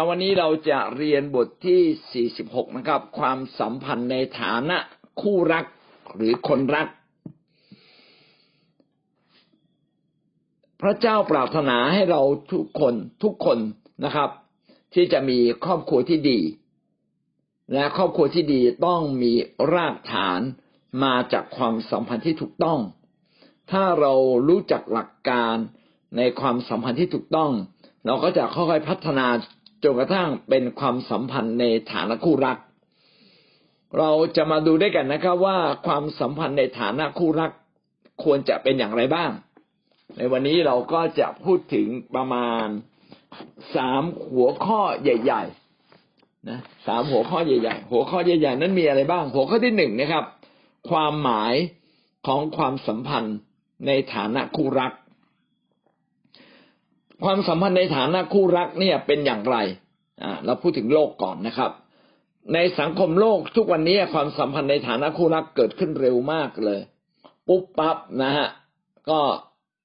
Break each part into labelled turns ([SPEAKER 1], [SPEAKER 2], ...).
[SPEAKER 1] ช้าวันนี้เราจะเรียนบทที่ 46 นะครับ ความสัมพันธ์ในฐานะคู่รักหรือคนรัก พระเจ้าปรารถนาให้เราทุกคนทุกคนนะครับ ที่จะมีครอบครัวที่ดี และครอบครัวที่ดีต้องมีรากฐานมาจากความสัมพันธ์ที่ถูกต้อง ถ้าเรารู้จักหลักการในความสัมพันธ์ที่ถูกต้อง เราก็จะค่อยๆพัฒนา จนกระทั่งเป็นความสัมพันธ์ในฐานะคู่รัก เราจะมาดูด้วยกันนะครับว่าความสัมพันธ์ในฐานะคู่รักควรจะเป็นอย่างไรบ้าง ในวันนี้เราก็จะพูดถึงประมาณสามหัวข้อใหญ่ ๆ นะสามหัวข้อใหญ่ ๆ หัวข้อใหญ่ๆ นั้นมีอะไรบ้าง หัวข้อที่หนึ่งนะครับ ความหมายของความสัมพันธ์ในฐานะคู่รัก ความสัมพันธ์ในฐานะคู่รักเนี่ยเป็นอย่างไรอ่าเราพูดถึงโลกก่อนนะครับ ในสังคมโลกทุกวันนี้ความสัมพันธ์ในฐานะคู่รักเกิดขึ้นเร็วมากเลย ปุ๊บปั๊บนะฮะก็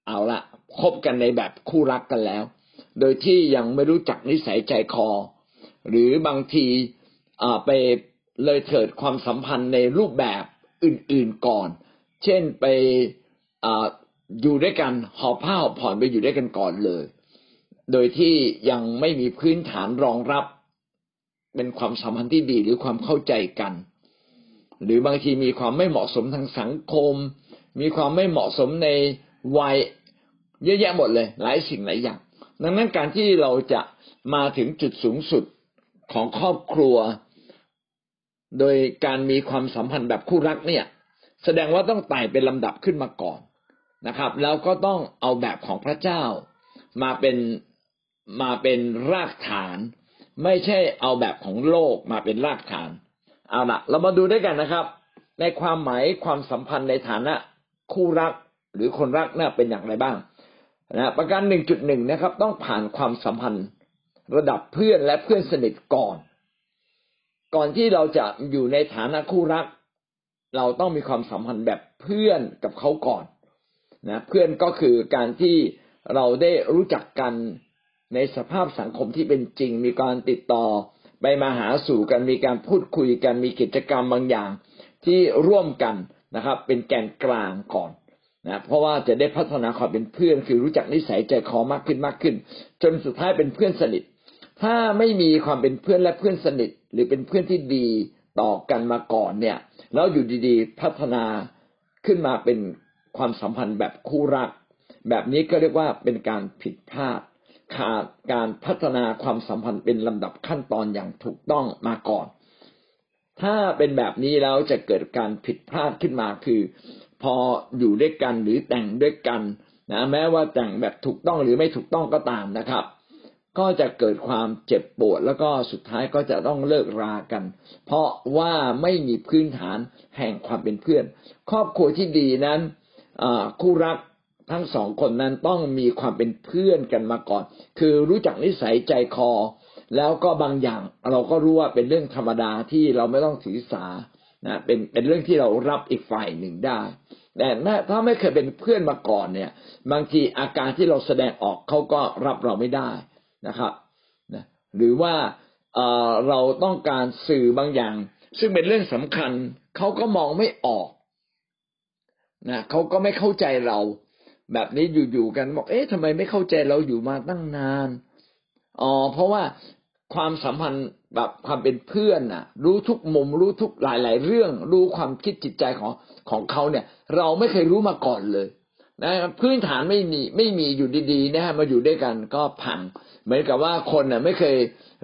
[SPEAKER 1] เอาละคบกันในแบบคู่รักกันแล้ว โดยที่ยังไม่รู้จักนิสัยใจคอ หรือบางทีอ่าไปเลยเถิดความสัมพันธ์ในรูปแบบอื่นๆก่อน เช่นไปออยู่ด้วยกันหอบผ้าหอบผ่อนไปอยู่ด้วยกันก่อนเลย โดยที่ยังไม่มีพื้นฐานรองรับ เป็นความสัมพันธ์ที่ดีหรือความเข้าใจกัน หรือบางทีมีความไม่เหมาะสมทางสังคม มีความไม่เหมาะสมในวัยเยอะแยะหมดเลย หลายสิ่งหลายอย่าง ดังนั้นการที่เราจะมาถึงจุดสูงสุดของครอบครัว โดยการมีความสัมพันธ์แบบคู่รักเนี่ย แสดงว่าต้องไต่เป็นลำดับขึ้นมาก่อนนะครับ แล้วก็ต้องเอาแบบของพระเจ้ามาเป็น มาเป็นรากฐาน ไม่ใช่เอาแบบของโลกมาเป็นรากฐานเอาละเรามาดูด้วยกันนะครับ ในความหมายความสัมพันธ์ในฐานะคู่รักหรือคนรักน่ะเป็นอย่างไรบ้างนะประการหนึ่งจุดหนึ่งนะครับ ต้องผ่านความสัมพันธ์ระดับเพื่อนและเพื่อนสนิทก่อน ก่อนที่เราจะอยู่ในฐานะคู่รัก เราต้องมีความสัมพันธ์แบบเพื่อนกับเขาก่อนนะเพื่อนก็คือการที่เราได้รู้จักกัน ในสภาพสังคมที่เป็นจริง มีการติดต่อ ไปมาหาสู่กันมีการพูดคุยกันมีกิจกรรมบางอย่าง ที่ร่วมกันนะครับ เป็นแกนกลางก่อนนะเพราะว่าจะได้พัฒนาความเป็นเพื่อน คือรู้จักนิสัยใจคอมากขึ้นมากขึ้น จนสุดท้ายเป็นเพื่อนสนิท ถ้าไม่มีความเป็นเพื่อนและเพื่อนสนิท หรือเป็นเพื่อนที่ดีต่อกันมาก่อนเนี่ย แล้วอยู่ดีๆ พัฒนาขึ้นมาเป็นความสัมพันธ์แบบคู่รัก แบบนี้ก็เรียกว่าเป็นการผิดพลาด ขาดการพัฒนาความสัมพันธ์เป็นลำดับขั้นตอนอย่างถูกต้องมาก่อน ถ้าเป็นแบบนี้แล้วจะเกิดการผิดพลาดขึ้นมาคือ พออยู่ด้วยกันหรือแต่งด้วยกันนะแม้ว่าแต่งแบบถูกต้องหรือไม่ถูกต้องก็ตามนะครับ ก็จะเกิดความเจ็บปวด แล้วก็สุดท้ายก็จะต้องเลิกรากัน เพราะว่าไม่มีพื้นฐานแห่งความเป็นเพื่อน ครอบครัวที่ดีนั้นคู่รัก ทั้งสองคนนั้นต้องมีความเป็นเพื่อนกันมาก่อน คือรู้จักนิสัยใจคอ แล้วก็บางอย่างเราก็รู้ว่าเป็นเรื่องธรรมดาที่เราไม่ต้องถือสานะเป็นเป็นเรื่องที่เรารับอีกฝ่ายหนึ่งได้ แต่ถ้าไม่เคยเป็นเพื่อนมาก่อนเนี่ย บางทีอาการที่เราแสดงออกเขาก็รับเราไม่ได้นะครับนะหรือว่าเเราต้องการสื่อบางอย่าง ซึ่งเป็นเรื่องสำคัญเขาก็มองไม่ออกนะเขาก็ไม่เข้าใจเรา แบบนี้อยู่ๆกันบอกเอ๊ะทำไมไม่เข้าใจเราอยู่มาตั้งนานอ๋อเพราะว่าความสัมพันธ์แบบความเป็นเพื่อนน่ะ รู้ทุกมุมรู้ทุกหลาย ๆ เรื่อง รู้ความคิดจิตใจของของเขาเนี่ย เราไม่เคยรู้มาก่อนเลยนะพื้นฐานไม่มีไม่มีอยู่ดีๆนะฮะมาอยู่ด้วยกันก็พัง เหมือนกับว่าคนน่ะไม่เคย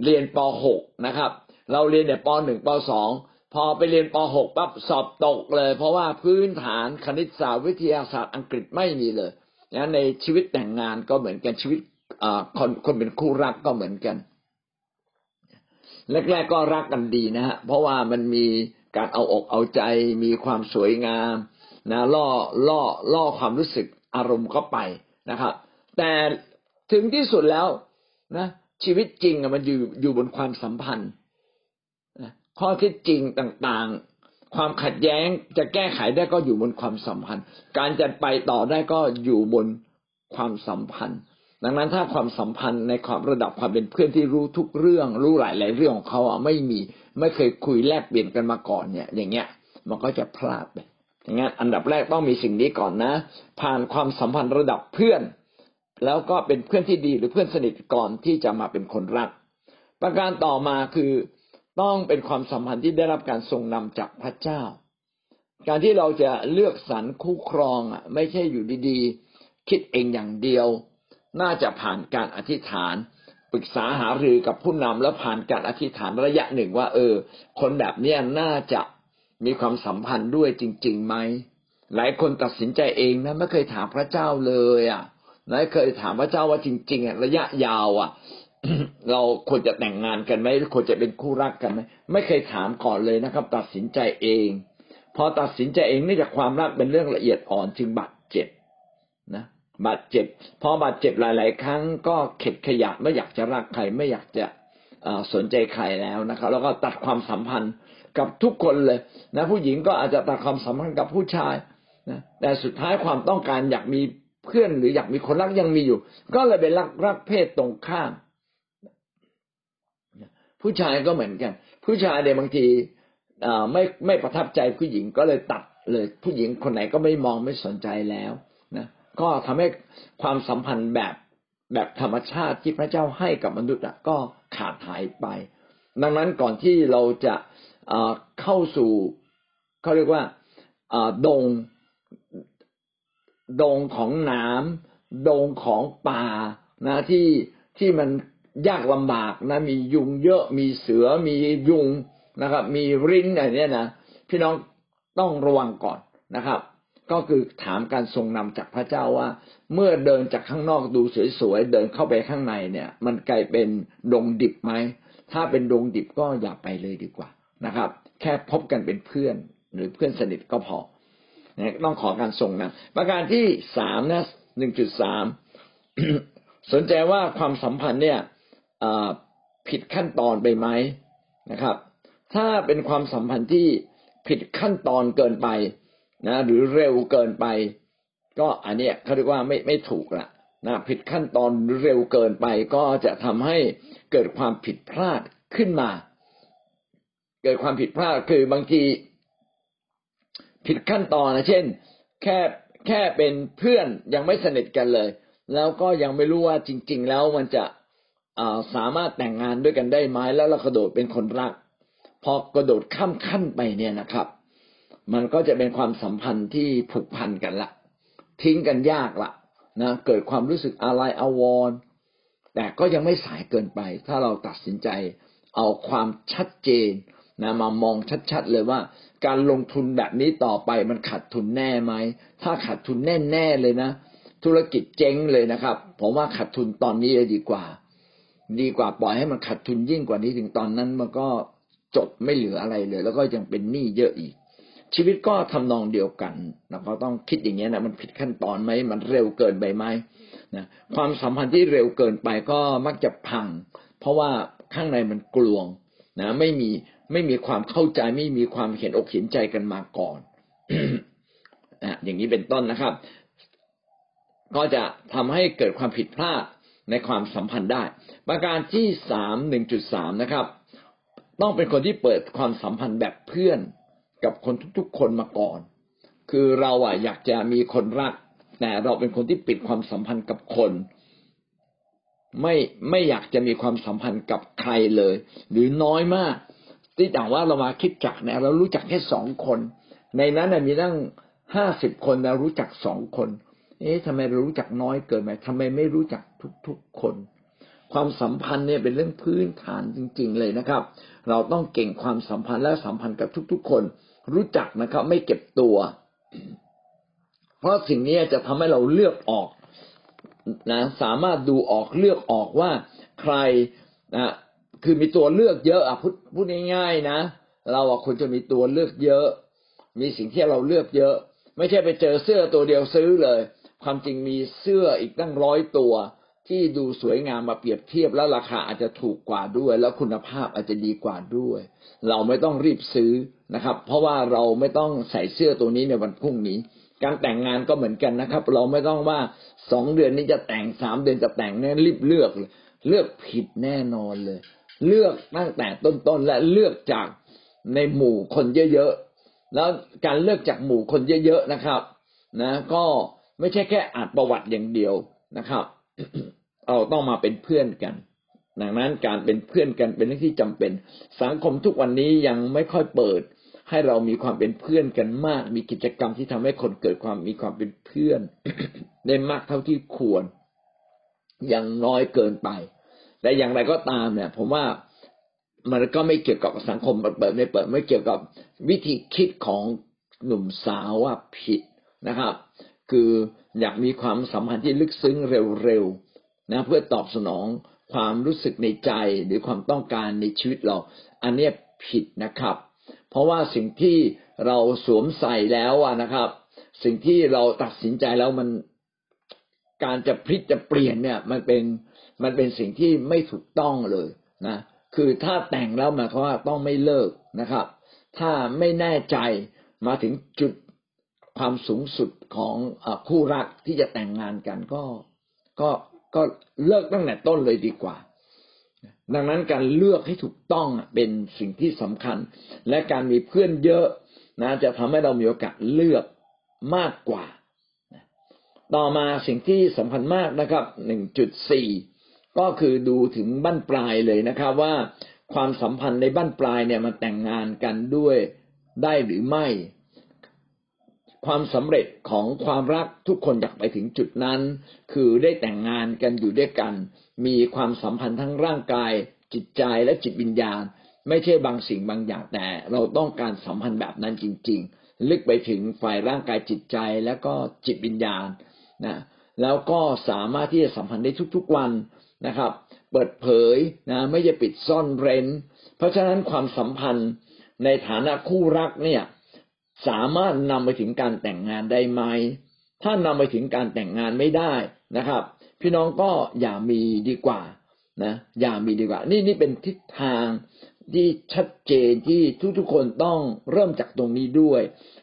[SPEAKER 1] เรียนป .6 นะครับ เราเรียนแต่ป .1 ป .2 พอไปเรียนป .6 ปั๊บสอบตกเลย เพราะว่าพื้นฐานคณิตศาสตร์วิทยาศาสตร์อังกฤษไม่มีเลยนะในชีวิตแต่งงานก็เหมือนกันชีวิตคนคนเป็นคู่รักก็เหมือนกันแรกๆก็รักกันดีนะฮะเพราะว่ามันมีการเอาอกเอาใจ มีความสวยงามนะล่อล่อล่อความรู้สึกอารมณ์เข้าไปนะครับ แต่ถึงที่สุดแล้วนะชีวิตจริงมันอยู่อยู่บนความสัมพันธ์ ข้อเท็จจริงต่างๆ ความขัดแย้งจะแก้ไขได้ก็อยู่บนความสัมพันธ์ การจะไปต่อได้ก็อยู่บนความสัมพันธ์ ดังนั้นถ้าความสัมพันธ์ในความระดับความเป็นเพื่อนที่รู้ทุกเรื่อง รู้หลายหลายเรื่องของเขาอะไม่มีไม่เคยคุยแลกเปลี่ยนกันมาก่อนเนี่ย อย่างเงี้ย มันก็จะพลาดไปอย่างงั้นอันดับแรกต้องมีสิ่งนี้ก่อนนะ ผ่านความสัมพันธ์ระดับเพื่อน แล้วก็เป็นเพื่อนที่ดีหรือเพื่อนสนิทก่อนที่จะมาเป็นคนรัก ประการต่อมาคือ ต้องเป็นความสัมพันธ์ที่ได้รับการทรงนำจากพระเจ้า การที่เราจะเลือกสรรคู่ครองอะไม่ใช่อยู่ดีๆ คิดเองอย่างเดียว น่าจะผ่านการอธิษฐานปรึกษาหารือกับผู้นำแล้วผ่านการอธิษฐานระยะหนึ่งว่า เออ คนแบบเนี้น่าจะมีความสัมพันธ์ด้วยจริงๆไหมหลายคนตัดสินใจเองนะไม่เคยถามพระเจ้าเลย อะไม่เคยถามพระเจ้าว่าจริง ๆอะระยะยาวอะ เราควรจะแต่งงานกันไหมควรจะเป็นคู่รักกันไหมไม่เคยถามก่อนเลยนะครับ ตัดสินใจเอง พอตัดสินใจเองเนื่องจากความรักเป็นเรื่องละเอียดอ่อนจึงบาดเจ็บนะบาดเจ็บพอบาดเจ็บหลาย ๆ ครั้งก็เข็ดขยะไม่อยากจะรักใครไม่อยากจะสนใจใครแล้วนะครับ แล้วก็ตัดความสัมพันธ์กับทุกคนเลยนะผู้หญิงก็อาจจะตัดความสัมพันธ์กับผู้ชายนะแต่สุดท้ายความต้องการอยากมีเพื่อนหรืออยากมีคนรักยังมีอยู่ ก็เลยเป็นรักรักเพศตรงข้าม ผู้ชายก็เหมือนกัน ผู้ชายเดี๋ยบางทีไม่ไม่ประทับใจผู้หญิงก็เลยตัดเลยผู้หญิงคนไหนก็ไม่มองไม่สนใจแล้วนะก็ทำให้ความสัมพันธ์แบบแบบธรรมชาติที่พระเจ้าให้กับมนุษย์ก็ขาดหายไป ดังนั้นก่อนที่เราจะเข้าสู่เขาเรียกว่าดงดงของน้ำดงของป่านะที่ที่มัน ยากลำบากนะ มียุงเยอะมีเสือมียุงนะครับ มีริ้นอะไรเนี้ยนะพี่น้องต้องระวังก่อนนะครับ ก็คือถามการทรงนำจากพระเจ้าว่า เมื่อเดินจากข้างนอกดูสวยๆเดินเข้าไปข้างในเนี่ย มันกลายเป็นดงดิบไหมถ้าเป็นดงดิบก็อย่าไปเลยดีกว่านะครับ แค่พบกันเป็นเพื่อนหรือเพื่อนสนิทก็พอต้องขอการทรงนำประการที่สามนะหนึ่งจุดสามสนใจว่าความสัมพันธ์เนี่ย ผิดขั้นตอนไปไหมนะครับ ถ้าเป็นความสัมพันธ์ที่ผิดขั้นตอนเกินไปนะ หรือเร็วเกินไป ก็อันเนี้ยเขาเรียกว่าไม่ไม่ถูกละนะผิดขั้นตอนเร็วเกินไป ก็จะทำให้เกิดความผิดพลาดขึ้นมา เกิดความผิดพลาดคือบางที ผิดขั้นตอนนะเช่น แค่แค่เป็นเพื่อนยังไม่สนิทกันเลย แล้วก็ยังไม่รู้ว่าจริง ๆ แล้วมันจะ สามารถแต่งงานด้วยกันได้ไหมแล้วเรากระโดดเป็นคนรัก พอกระโดดข้ามขั้นไปเนี่ยนะครับ มันก็จะเป็นความสัมพันธ์ที่ผูกพันกันละทิ้งกันยากละนะเกิดความรู้สึกอะไรอาวรแต่ก็ยังไม่สายเกินไป ถ้าเราตัดสินใจเอาความชัดเจนนะมามองชัดๆเลยว่า การลงทุนแบบนี้ต่อไปมันขาดทุนแน่ไหมถ้าขาดทุนแน่ๆเลยนะ ธุรกิจเจ๊งเลยนะครับ ผมว่าขาดทุนตอนนี้เลยดีกว่า ดีกว่าปล่อยให้มันขาดทุนยิ่งกว่านี้ถึงตอนนั้นมันก็จบไม่เหลืออะไรเลย แล้วก็ยังเป็นหนี้เยอะอีก ชีวิตก็ทำนองเดียวกันเราก็ต้องคิดอย่างเงี้นะมันผิดขั้นตอนไหมมันเร็วเกินไปไหมนะความสัมพันธ์ที่เร็วเกินไปก็มักจะพัง เพราะว่าข้างในมันกลวงนะไม่มีไม่มีความเข้าใจไม่มีความเห็นอกเห็นใจกันมาก่อนนะอย่างนี้เป็นต้นนะครับ ก็จะทำให้เกิดความผิดพลาด ในความสัมพันธ์ได้ ประการที่สามหนึ่งจุดสามนะครับ ต้องเป็นคนที่เปิดความสัมพันธ์แบบเพื่อนกับคนทุกๆคนมาก่อน คือเราอะอยากจะมีคนรัก แต่เราเป็นคนที่ปิดความสัมพันธ์กับคน ไม่ไม่อยากจะมีความสัมพันธ์กับใครเลย หรือน้อยมาก ที่ต่างว่าเรามาคิดจักเนี่ยเรารู้จักแค่สองคน ในนั้นมีตั้งห้าสิบคนเรารู้จักสองคน เอ๊ะทำไมเรารู้จักน้อยเกินไปทำไมไม่รู้จักทุกๆคน ความสัมพันธ์เนี่ยเป็นเรื่องพื้นฐานจริง ๆ เลยนะครับ เราต้องเก่งความสัมพันธ์และสัมพันธ์กับทุก ๆ คน รู้จักนะครับ ไม่เก็บตัว เพราะสิ่งนี้จะทำให้เราเลือกออกนะสามารถดูออกเลือกออกว่าใครนะคือมีตัวเลือกเยอะอะพูดพูดง่ายๆนะ เราอะควรจะมีตัวเลือกเยอะ มีสิ่งที่เราเลือกเยอะ ไม่ใช่ไปเจอเสื้อตัวเดียวซื้อเลย ความจริงมีเสื้ออีกตั้งร้อยตัวที่ดูสวยงามมาเปรียบเทียบแล้วราคาอาจจะถูกกว่าด้วย แล้วคุณภาพอาจจะดีกว่าด้วย เราไม่ต้องรีบซื้อนะครับ เพราะว่าเราไม่ต้องใส่เสื้อตัวนี้ในวันพรุ่งนี้ การแต่งงานก็เหมือนกันนะครับ เราไม่ต้องว่าสองเดือนนี้จะแต่งสามเดือนจะแต่งแน่รีบเลือกเลยเลือกผิดแน่นอนเลย เลือกตั้งแต่ต้นๆและเลือกจากในหมู่คนเยอะๆแล้วการเลือกจากหมู่คนเยอะๆนะครับ นะ ก็ ไม่ใช่แค่อ่านประวัติอย่างเดียวนะครับเราต้องมาเป็นเพื่อนกันดังนั้นการเป็นเพื่อนกันเป็นเรื่องที่จำเป็น สังคมทุกวันนี้ยังไม่ค่อยเปิด ให้เรามีความเป็นเพื่อนกันมาก มีกิจกรรมที่ทำให้คนเกิดความมีความเป็นเพื่อนได้มากเท่าที่ควรยังน้อยเกินไป แต่อย่างไรก็ตามเนี่ย ผมว่ามันก็ไม่เกี่ยวกับสังคมเปิดไม่เปิดไม่เกี่ยวกับวิธีคิดของหนุ่มสาวว่าผิดนะครับ คืออยากมีความสัมพันธ์ที่ลึกซึ้งเร็วๆนะเพื่อตอบสนองความรู้สึกในใจหรือความต้องการในชีวิตเรา อันนี้ผิดนะครับ เพราะว่าสิ่งที่เราสวมใส่แล้วนะครับ สิ่งที่เราตัดสินใจแล้วมันการจะพลิกจะเปลี่ยนเนี่ย มันเป็นมันเป็นสิ่งที่ไม่ถูกต้องเลยนะคือถ้าแต่งแล้วหมายความว่าต้องไม่เลิกนะครับ ถ้าไม่แน่ใจมาถึงจุด ความสูงสุดของอคู่รักที่จะแต่งงานกันก็ก็ก็เลิกตั้งแต่ต้นเลยดีกว่า ดังนั้นการเลือกให้ถูกต้องเป็นสิ่งที่สำคัญ และการมีเพื่อนเยอะนะจะทำให้เรามีโอกาสเลือกมากกว่า ต่อมาสิ่งที่สำคัญมากนะครับหนึ่งจุดสี่ก็คือดูถึงบั้นปลายเลยนะครับว่าความสัมพันธ์ในบั้นปลายเนี่ยมันแต่งงานกันด้วยได้หรือไม่ ความสำเร็จของความรักทุกคนอยากไปถึงจุดนั้น คือได้แต่งงานกันอยู่ด้วยกัน มีความสัมพันธ์ทั้งร่างกาย จิตใจและจิตวิญญาณ ไม่ใช่บางสิ่งบางอย่างแต่ เราต้องการสัมพันธ์แบบนั้นจริง ๆ ลึกไปถึงฝ่ายร่างกายจิตใจแล้วก็จิตวิญญาณนะแล้วก็สามารถที่จะสัมพันธ์ได้ทุกๆวันนะครับ เปิดเผยนะไม่จะปิดซ่อนเร้น เพราะฉะนั้นความสัมพันธ์ในฐานะคู่รักเนี่ย สามารถนำไปถึงการแต่งงานได้ไหม ถ้านำไปถึงการแต่งงานไม่ได้นะครับ พี่น้องก็อย่ามีดีกว่านะอย่ามีดีกว่า นี่นี่เป็นทิศทางที่ชัดเจนที่ทุกๆคนต้องเริ่มจากตรงนี้ด้วย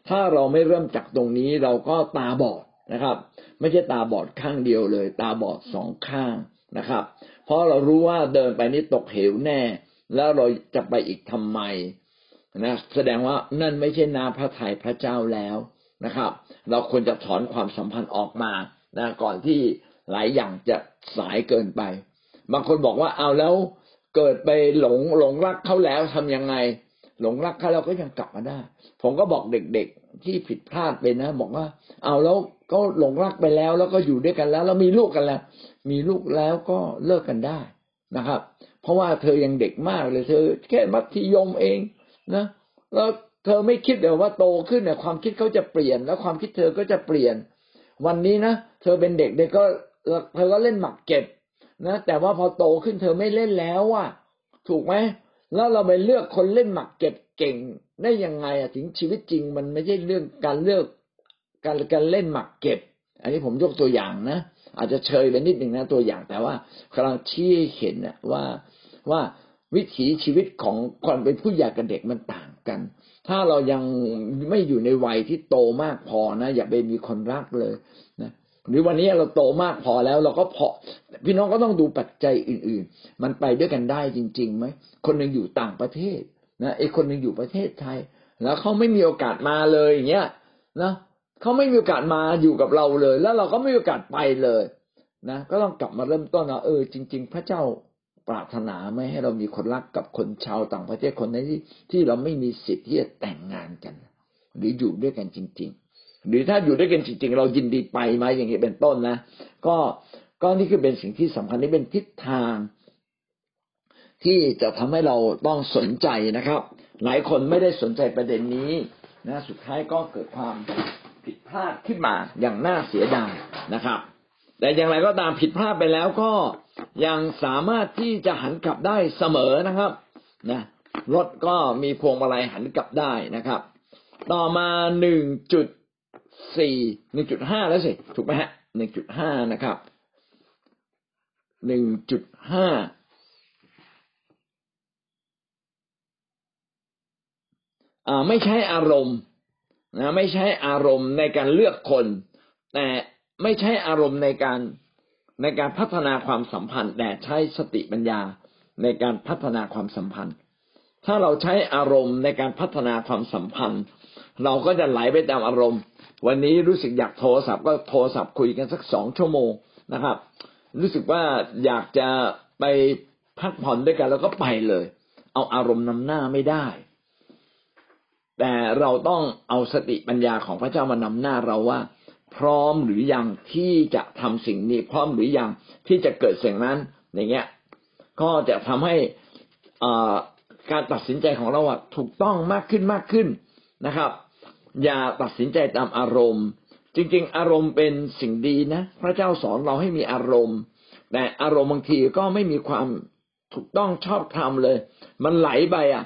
[SPEAKER 1] ถ้าเราไม่เริ่มจากตรงนี้เราก็ตาบอดนะครับ ไม่ใช่ตาบอดข้างเดียวเลย ตาบอดสองข้างนะครับ เพราะเรารู้ว่าเดินไปนี่ตกเหวแน่ แล้วเราจะไปอีกทำไม นะแสดงว่านั่นไม่ใช่นาพระทัยพระเจ้าแล้วนะครับ เราควรจะถอนความสัมพันธ์ออกมานะก่อนที่หลายอย่างจะสายเกินไป บางคนบอกว่าเอาแล้วเกิดไปหลงหลงรักเขาแล้วทำยังไง หลงรักเขาเราก็ยังกลับมาได้ ผมก็บอกเด็กๆที่ผิดพลาดไปนะ บอกว่า เอาแล้วก็หลงรักไปแล้วแล้วก็อยู่ด้วยกันแล้ว แล้วมีลูกกันแล้ว มีลูกแล้วก็เลิกกันได้นะครับ เพราะว่าเธอยังเด็กมากเลยเธอแค่มัธยมเอง นะแล้วเธอไม่คิดเดี๋ยวว่าโตขึ้นเนี่ยความคิดเขาจะเปลี่ยน แล้วความคิดเธอก็จะเปลี่ยน วันนี้นะเธอเป็นเด็กเด็กก็เธอก็เล่นหมักเก็บนะแต่ว่าพอโตขึ้นเธอไม่เล่นแล้วอะถูกไหมแล้วเราไปเลือกคนเล่นหมักเก็บเก่งได้ยังไงอะถึงชีวิตจริง มันไม่ใช่เรื่องการเลือกการการเล่นหมักเก็บ อันนี้ผมยกตัวอย่างนะอาจจะเชยไปนิดหนึ่งนะตัวอย่างแต่ว่ากำลังชี้เห็นนะว่าว่า วิถีชีวิตของคนเป็นผู้ใหญ่กับเด็กมันต่างกัน ถ้าเรายังไม่อยู่ในวัยที่โตมากพอนะอย่าไปมีคนรักเลยนะหรือวันนี้เราโตมากพอแล้วเราก็พอพี่น้องก็ต้องดูปัจจัยอื่น ๆ มันไปด้วยกันได้จริงๆไหมคนหนึ่งอยู่ต่างประเทศนะไอ้คนหนึ่งอยู่ประเทศไทย แล้วเขาไม่มีโอกาสมาเลยอย่างเงี้ยนะเขาไม่มีโอกาสมาอยู่กับเราเลย แล้วเราก็ไม่มีโอกาสไปเลยนะก็ต้องกลับมาเริ่มต้นว่าเออจริง ๆ พระเจ้า ปรารถนาไม่ให้เรามีคนรักกับคนชาวต่างประเทศคนนั้นที่ที่เราไม่มีสิทธิ์ที่จะแต่งงานกัน หรืออยู่ด้วยกันจริง ๆ หรือถ้าอยู่ด้วยกันจริง ๆ เรายินดีไปไหมอย่างนี้เป็นต้นนะ ก็ก็นี่คือเป็นสิ่งที่สำคัญนี่เป็นทิศทาง ที่จะทำให้เราต้องสนใจนะครับ หลายคนไม่ได้สนใจประเด็นนี้นะสุดท้ายก็เกิดความผิดพลาดขึ้นมาอย่างน่าเสียดายนะครับ แต่อย่างไรก็ตามผิดพลาดไปแล้วก็ ยังสามารถที่จะหันกลับได้เสมอนะครับนะรถก็มีพวงมาลัยหันกลับได้นะครับ ต่อมาหนึ่งจุดสี่หนึ่งจุดห้าแล้วสิถูกไหมฮะหนึ่งจุดห้านะครับหนึ่งจุดห้าไม่ใช่อารมณ์นะไม่ใช่อารมณ์ในการเลือกคน แต่ไม่ใช่อารมณ์ในการ ในการพัฒนาความสัมพันธ์ แต่ใช้สติปัญญาในการพัฒนาความสัมพันธ์ ถ้าเราใช้อารมณ์ในการพัฒนาความสัมพันธ์ เราก็จะไหลไปตามอารมณ์ วันนี้รู้สึกอยากโทรศัพท์ก็โทรศัพท์คุยกันสักสองชั่วโมงนะครับ รู้สึกว่าอยากจะไปพักผ่อนด้วยกันแล้วก็ไปเลย เอาอารมณ์นำหน้าไม่ได้ แต่เราต้องเอาสติปัญญาของพระเจ้ามานำหน้าเราว่า พร้อมหรือยังที่จะทำสิ่งนี้พร้อมหรือยังที่จะเกิดสิ่งนั้นอย่างเงี้ยก็จะทำให้การตัดสินใจของเราถูกต้องมากขึ้นมากขึ้นนะครับ อย่าตัดสินใจตามอารมณ์ จริง ๆ อารมณ์เป็นสิ่งดีนะพระเจ้าสอนเราให้มีอารมณ์ แต่อารมณ์บางทีก็ไม่มีความถูกต้องชอบธรรมเลย มันไหลไปอะ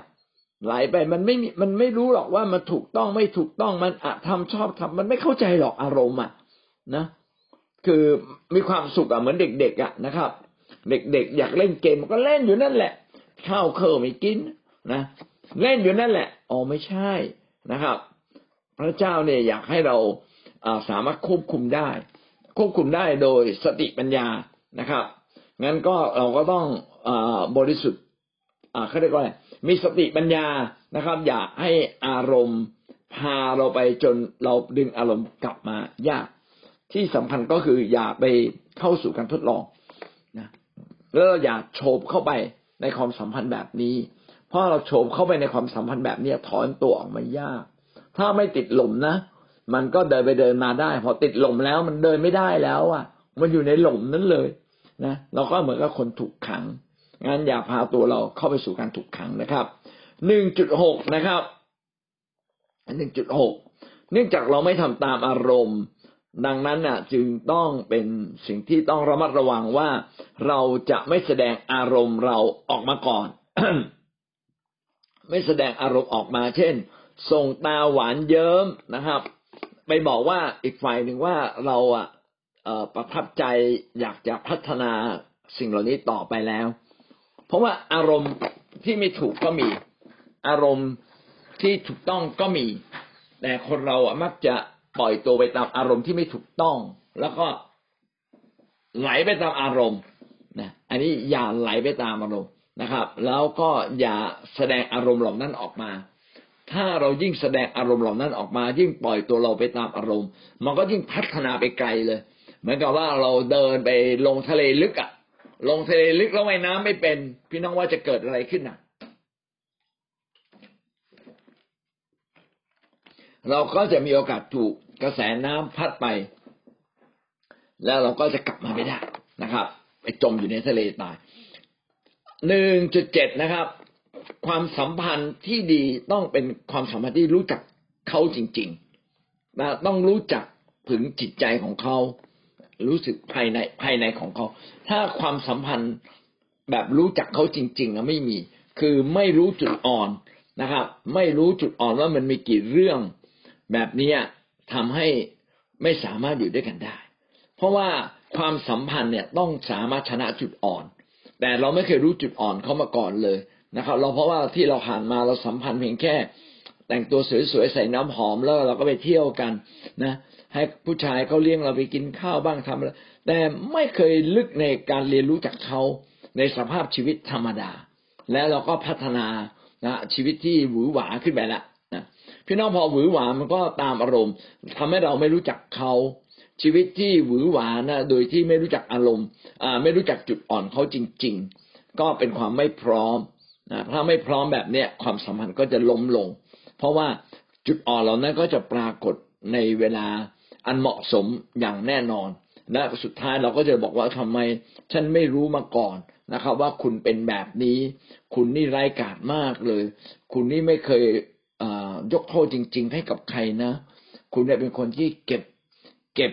[SPEAKER 1] ไหลไปมันไม่มันไม่รู้หรอกว่ามันถูกต้องไม่ถูกต้องมันอะทำชอบทำมันไม่เข้าใจหรอกอารมณ์อะนะ คือมีความสุขอะเหมือนเด็กๆอะนะครับ เด็กๆอยากเล่นเกมก็เล่นอยู่นั่นแหละข้าวเคอไม่กินนะเล่นอยู่นั่นแหละอ๋อไม่ใช่นะครับ พระเจ้าเนี่ยอยากให้เราสามารถควบคุมได้ ควบคุมได้โดยสติปัญญานะครับงั้นก็เราก็ต้องอบริสุทธิ์เขาเรียกว่าอะไร มีสติปัญญานะครับ อย่าให้อารมณ์ พาเราไปจนเราดึงอารมณ์กลับมายาก ที่สำคัญก็คืออย่าไปเข้าสู่การทดลองนะแล้วเราอย่าโฉบเข้าไปในความสัมพันธ์แบบนี้ เพราะเราโฉบเข้าไปในความสัมพันธ์แบบนี้ถอนตัวออกมายาก ถ้าไม่ติดหล่มนะ มันก็เดินไปเดินมาได้ พอติดหล่มแล้วมันเดินไม่ได้แล้ว อะ มันอยู่ในหล่มนั้นเลยนะเราก็เหมือนกับคนถูกขัง งั้นอย่าพาตัวเราเข้าไปสู่การถูกขังนะครับหนึ่งจุดหกนะครับหนึ่งจุดหกเนื่องจากเราไม่ทำตามอารมณ์ ดังนั้นน่ะ จึงต้องเป็นสิ่งที่ต้องระมัดระวังว่าเราจะไม่แสดงอารมณ์เราออกมาก่อน ไม่แสดงอารมณ์ออกมา เช่น ส่งตาหวานเยิ้มนะครับ ไปบอกว่าอีกฝ่ายหนึ่งว่าเราอะประทับใจอยากจะพัฒนาสิ่งเหล่านี้ต่อไปแล้ว เพราะว่าอารมณ์ที่ไม่ถูกก็มี อารมณ์ที่ถูกต้องก็มี แต่คนเราอะมักจะปล่อยตัวไปตามอารมณ์ที่ไม่ถูกต้อง แล้วก็ไหลไปตามอารมณ์นะอันนี้อย่าไหลไปตามอารมณ์นะครับ แล้วก็อย่าแสดงอารมณ์เหล่านั้นออกมา ถ้าเรายิ่งแสดงอารมณ์เหล่านั้นออกมา ยิ่งปล่อยตัวเราไปตามอารมณ์ มันก็ยิ่งพัฒนาไปไกลเลย เหมือนกับว่าเราเดินไปลงทะเลลึกอะ ลงทะเลลึกแล้วว่ายน้ำไม่เป็น พี่น้องว่าจะเกิดอะไรขึ้นน่ะ เราก็จะมีโอกาสถูกกระแสน้ำพัดไป แล้วเราก็จะกลับมาไม่ได้นะครับไปจมอยู่ในทะเลตายหนึ่งจุดเจ็ดนะครับ ความสัมพันธ์ที่ดีต้องเป็นความสัมพันธ์ที่รู้จักเขาจริงๆนะต้องรู้จักถึงจิตใจของเขา รู้สึกภายในภายในของเขา ถ้าความสัมพันธ์แบบรู้จักเขาจริงๆนะไม่มี คือไม่รู้จุดอ่อนนะครับ ไม่รู้จุดอ่อนว่ามันมีกี่เรื่อง แบบนี้ทำให้ไม่สามารถอยู่ด้วยกันได้ เพราะว่าความสัมพันธ์เนี่ยต้องสามารถชนะจุดอ่อน แต่เราไม่เคยรู้จุดอ่อนเขามาก่อนเลยนะครับ เราเพราะว่าที่เราผ่านมาเราสัมพันธ์เพียงแค่ แต่งตัวสวยๆใส่น้ำหอมแล้วเราก็ไปเที่ยวกันนะให้ผู้ชายเขาเลี้ยงเราไปกินข้าวบ้างทำอะไรแต่ไม่เคยลึกในการเรียนรู้จากเขาในสภาพชีวิตธรรมดา แล้วเราก็พัฒนานะชีวิตที่หวือหวาขึ้นไปละนะพี่น้องพอหวือหวามันก็ตามอารมณ์ทำให้เราไม่รู้จักเขาชีวิตที่หวือหวานะโดยที่ไม่รู้จักอารมณ์อ่าไม่รู้จักจุดอ่อนเขาจริง ๆ ก็เป็นความไม่พร้อมนะถ้าไม่พร้อมแบบเนี้ยความสัมพันธ์ก็จะล้มลง เพราะว่าจุดอ่อนเหล่านั้นก็จะปรากฏในเวลาอันเหมาะสมอย่างแน่นอน และสุดท้ายเราก็จะบอกว่าทำไม ฉันไม่รู้มาก่อนนะครับ ว่าคุณเป็นแบบนี้ คุณนี่ไร้กาจมากเลย คุณนี่ไม่เคยยกโทษจริง ๆ ให้กับใครนะ คุณเนี่ยเป็นคนที่เก็บ เก็บ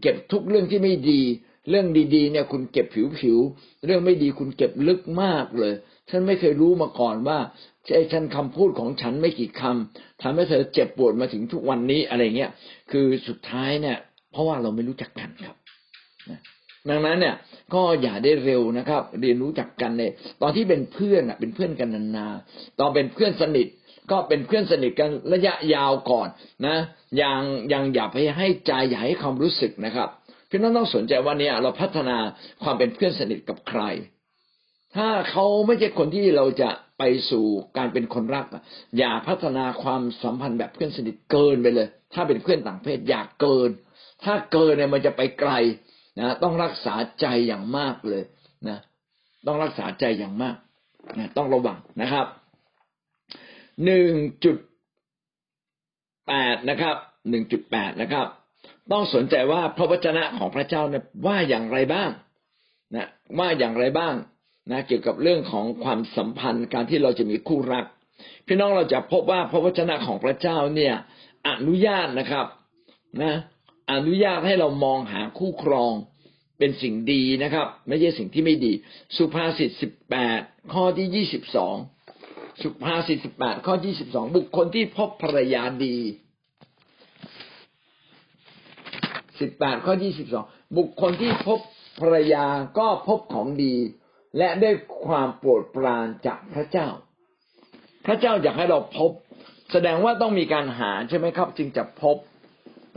[SPEAKER 1] เก็บทุกเรื่องที่ไม่ดี เรื่องดีๆ เนี่ย คุณเก็บผิวๆเรื่องไม่ดีคุณเก็บลึกมากเลย ฉันไม่เคยรู้มาก่อนว่าไอ้ฉันคำพูดของฉันไม่กี่คำทำให้เธอเจ็บปวดมาถึงทุกวันนี้อะไรเงี้ย คือสุดท้ายเนี่ย เพราะว่าเราไม่รู้จักกันครับดังนั้นเนี่ย ก็อย่าได้เร็วนะครับ เรียนรู้จักกันเนี่ยตอนที่เป็นเพื่อนอะ เป็นเพื่อนกันนานๆตอนเป็นเพื่อนสนิทก็เป็นเพื่อนสนิทกันระยะยาวก่อนนะยังยังอย่าไปให้ใจอย่าให้ความรู้สึกนะครับพี่น้องต้องสนใจว่าเนี่ยเราพัฒนาความเป็นเพื่อนสนิทกับใคร ถ้าเขาไม่ใช่คนที่เราจะไปสู่การเป็นคนรัก อย่าพัฒนาความสัมพันธ์แบบเพื่อนสนิทเกินไปเลย ถ้าเป็นเพื่อนต่างเพศอย่าเกิน ถ้าเกินเนี่ยมันจะไปไกลนะต้องรักษาใจอย่างมากเลยนะต้องรักษาใจอย่างมากนะต้องระวังนะครับหนึ่งจุดแปดนะครับหนึ่งจุดแปดนะครับ ต้องสนใจว่าพระวจนะของพระเจ้าเนี่ยว่าอย่างไรบ้างนะว่าอย่างไรบ้าง นะเกี่ยวกับเรื่องของความสัมพันธ์การที่เราจะมีคู่รัก พี่น้องเราจะพบว่าพระวจนะของพระเจ้าเนี่ย อนุญาตนะครับนะอนุญาตให้เรามองหาคู่ครองเป็นสิ่งดีนะครับ ไม่ใช่สิ่งที่ไม่ดี สุภาษิตสิบแปดข้อที่ยี่สิบสองสุภาษิตสิบแปดข้อยี่สิบสองบุคคลที่พบภรรยาดีสิบแปดข้อยี่สิบสองบุคคลที่พบภรรยาก็พบของดี และได้ความโปรดปรานจากพระเจ้า พระเจ้าอยากให้เราพบ แสดงว่าต้องมีการหาใช่ไหมครับ จึงจะพบ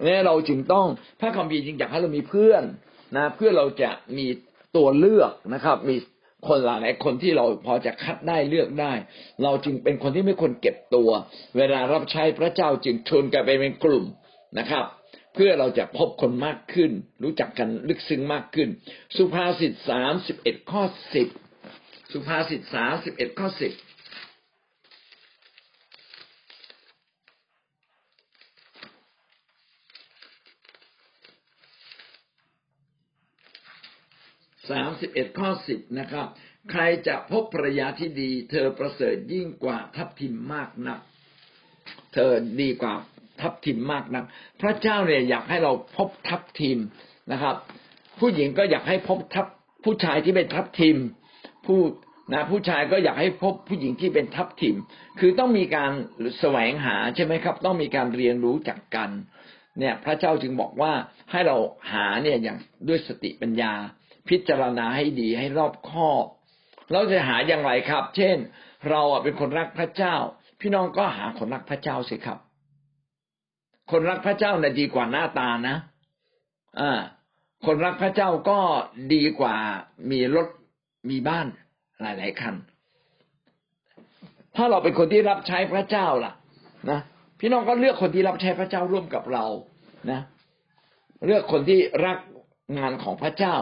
[SPEAKER 1] นี่เราจึงต้องพระคัมภีร์จึงอยากให้เรามีเพื่อนนะเพื่อเราจะมีตัวเลือกนะครับ มีคนหลายคนที่เราพอจะคัดได้เลือกได้ เราจึงเป็นคนที่ไม่ควรเก็บตัว เวลารับใช้พระเจ้าจึงชวนกันไปเป็นกลุ่มนะครับ เพื่อเราจะพบคนมากขึ้น รู้จักกันลึกซึ้งมากขึ้น สุภาษิตสามสิบเอ็ดข้อสิบสุภาษิตสามสิบเอ็ดข้อสิบสามสิบเอ็ดข้อสิบนะครับ ใครจะพบภรรยาที่ดี เธอประเสริฐยิ่งกว่าทัพทิมมากนัก เธอดีกว่า ทัพทิมมากนัก พระเจ้าเนี่ยอยากให้เราพบทัพทิมนะครับ ผู้หญิงก็อยากให้พบทัพผู้ชายที่เป็นทัพทิม ผู้นะผู้ชายก็อยากให้พบผู้หญิงที่เป็นทัพทิม คือต้องมีการแสวงหาใช่ไหมครับ ต้องมีการเรียนรู้จักกัน เนี่ยพระเจ้าจึงบอกว่าให้เราหาเนี่ยอย่างด้วยสติปัญญา พิจารณาให้ดีให้รอบคอบเราจะหาอย่างไรครับ เช่น เราเป็นคนรักพระเจ้า พี่น้องก็หาคนรักพระเจ้าสิครับ คนรักพระเจ้าน่ะดีกว่าหน้าตานะอ่าคนรักพระเจ้าก็ดีกว่ามีรถมีบ้านหลาย ๆคัน ถ้าเราเป็นคนที่รับใช้พระเจ้าล่ะ นะพี่น้องก็เลือกคนที่รับใช้พระเจ้าร่วมกับเรานะ เลือกคนที่รักงานของพระเจ้า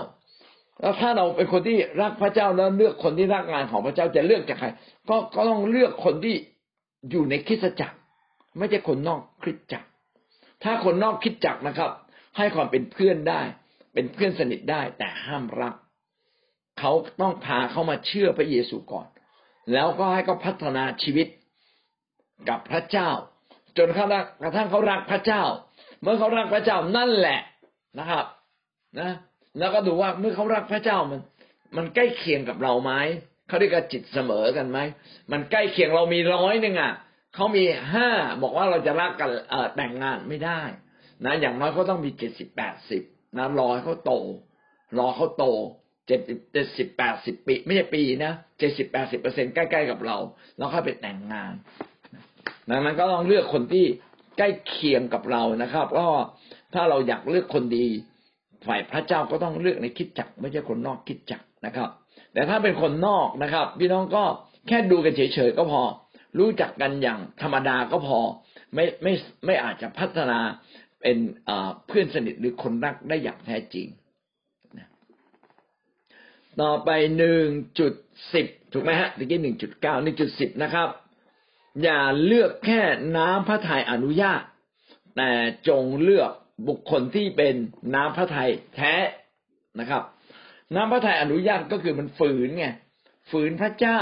[SPEAKER 1] แล้วถ้าเราเป็นคนที่รักพระเจ้าแล้วเลือกคนที่รักงานของพระเจ้าจะเลือกจากใคร ก็ก็ต้องเลือกคนที่อยู่ในคริสตจักร ไม่ใช่คนนอกคริสตจักร ถ้าคนนอกคริสตจักนะครับ ให้ความเป็นเพื่อนได้ เป็นเพื่อนสนิทได้ แต่ห้ามรักเขาต้องพาเขามาเชื่อพระเยซูก่อน แล้วก็ให้เขาพัฒนาชีวิตกับพระเจ้า จนเขากระทั่งเขารักพระเจ้า เมื่อเขารักพระเจ้านั่นแหละนะครับ นะ แล้วก็ดูว่าเมื่อเขารักพระเจ้ามัน มันใกล้เคียงกับเราไหมเขาเรียกว่าจิตเสมอกันไหมมันใกล้เคียงเรามีร้อยหนึ่งอะ เขามีห้าบอกว่าเราจะรักกันเอแต่งงานไม่ได้ นะ อย่างน้อยเขาต้องมีเจ็ดสิบแปดสิบนะรอให้เขาโต รอเขาโตเจ็ดเจ็ดสิบแปดสิบปี ไม่ใช่ปีนะเจ็ดสิบแปดสิบเปอร์เซ็นใกล้ๆกับเรา แล้วค่อยไปแต่งงานดังนั้นก็ต้องเลือกคนที่ใกล้เคียงกับเรานะครับก็ถ้าเราอยากเลือกคนดี ฝ่ายพระเจ้าก็ต้องเลือกในคิดจักไม่ใช่คนนอกคิดจักนะครับ แต่ถ้าเป็นคนนอกนะครับ พี่น้องก็แค่ดูกันเฉยๆก็พอ รู้จักกันอย่างธรรมดาก็พอ ไม่ไม่ไม่อาจจะพัฒนาเป็นเพื่อนสนิทหรือคนรักได้อย่างแท้จริง ต่อไปหนึ่งจุดสิบถูกไหมฮะตะกี้หนึ่งจุดเก้าหนึ่งจุดสิบนะครับ อย่าเลือกแค่น้ำพระทัยอนุญาต แต่จงเลือกบุคคลที่เป็นน้ำพระทัยแท้นะครับ น้ำพระทัยอนุญาตก็คือมันฝืนไงฝืนพระเจ้า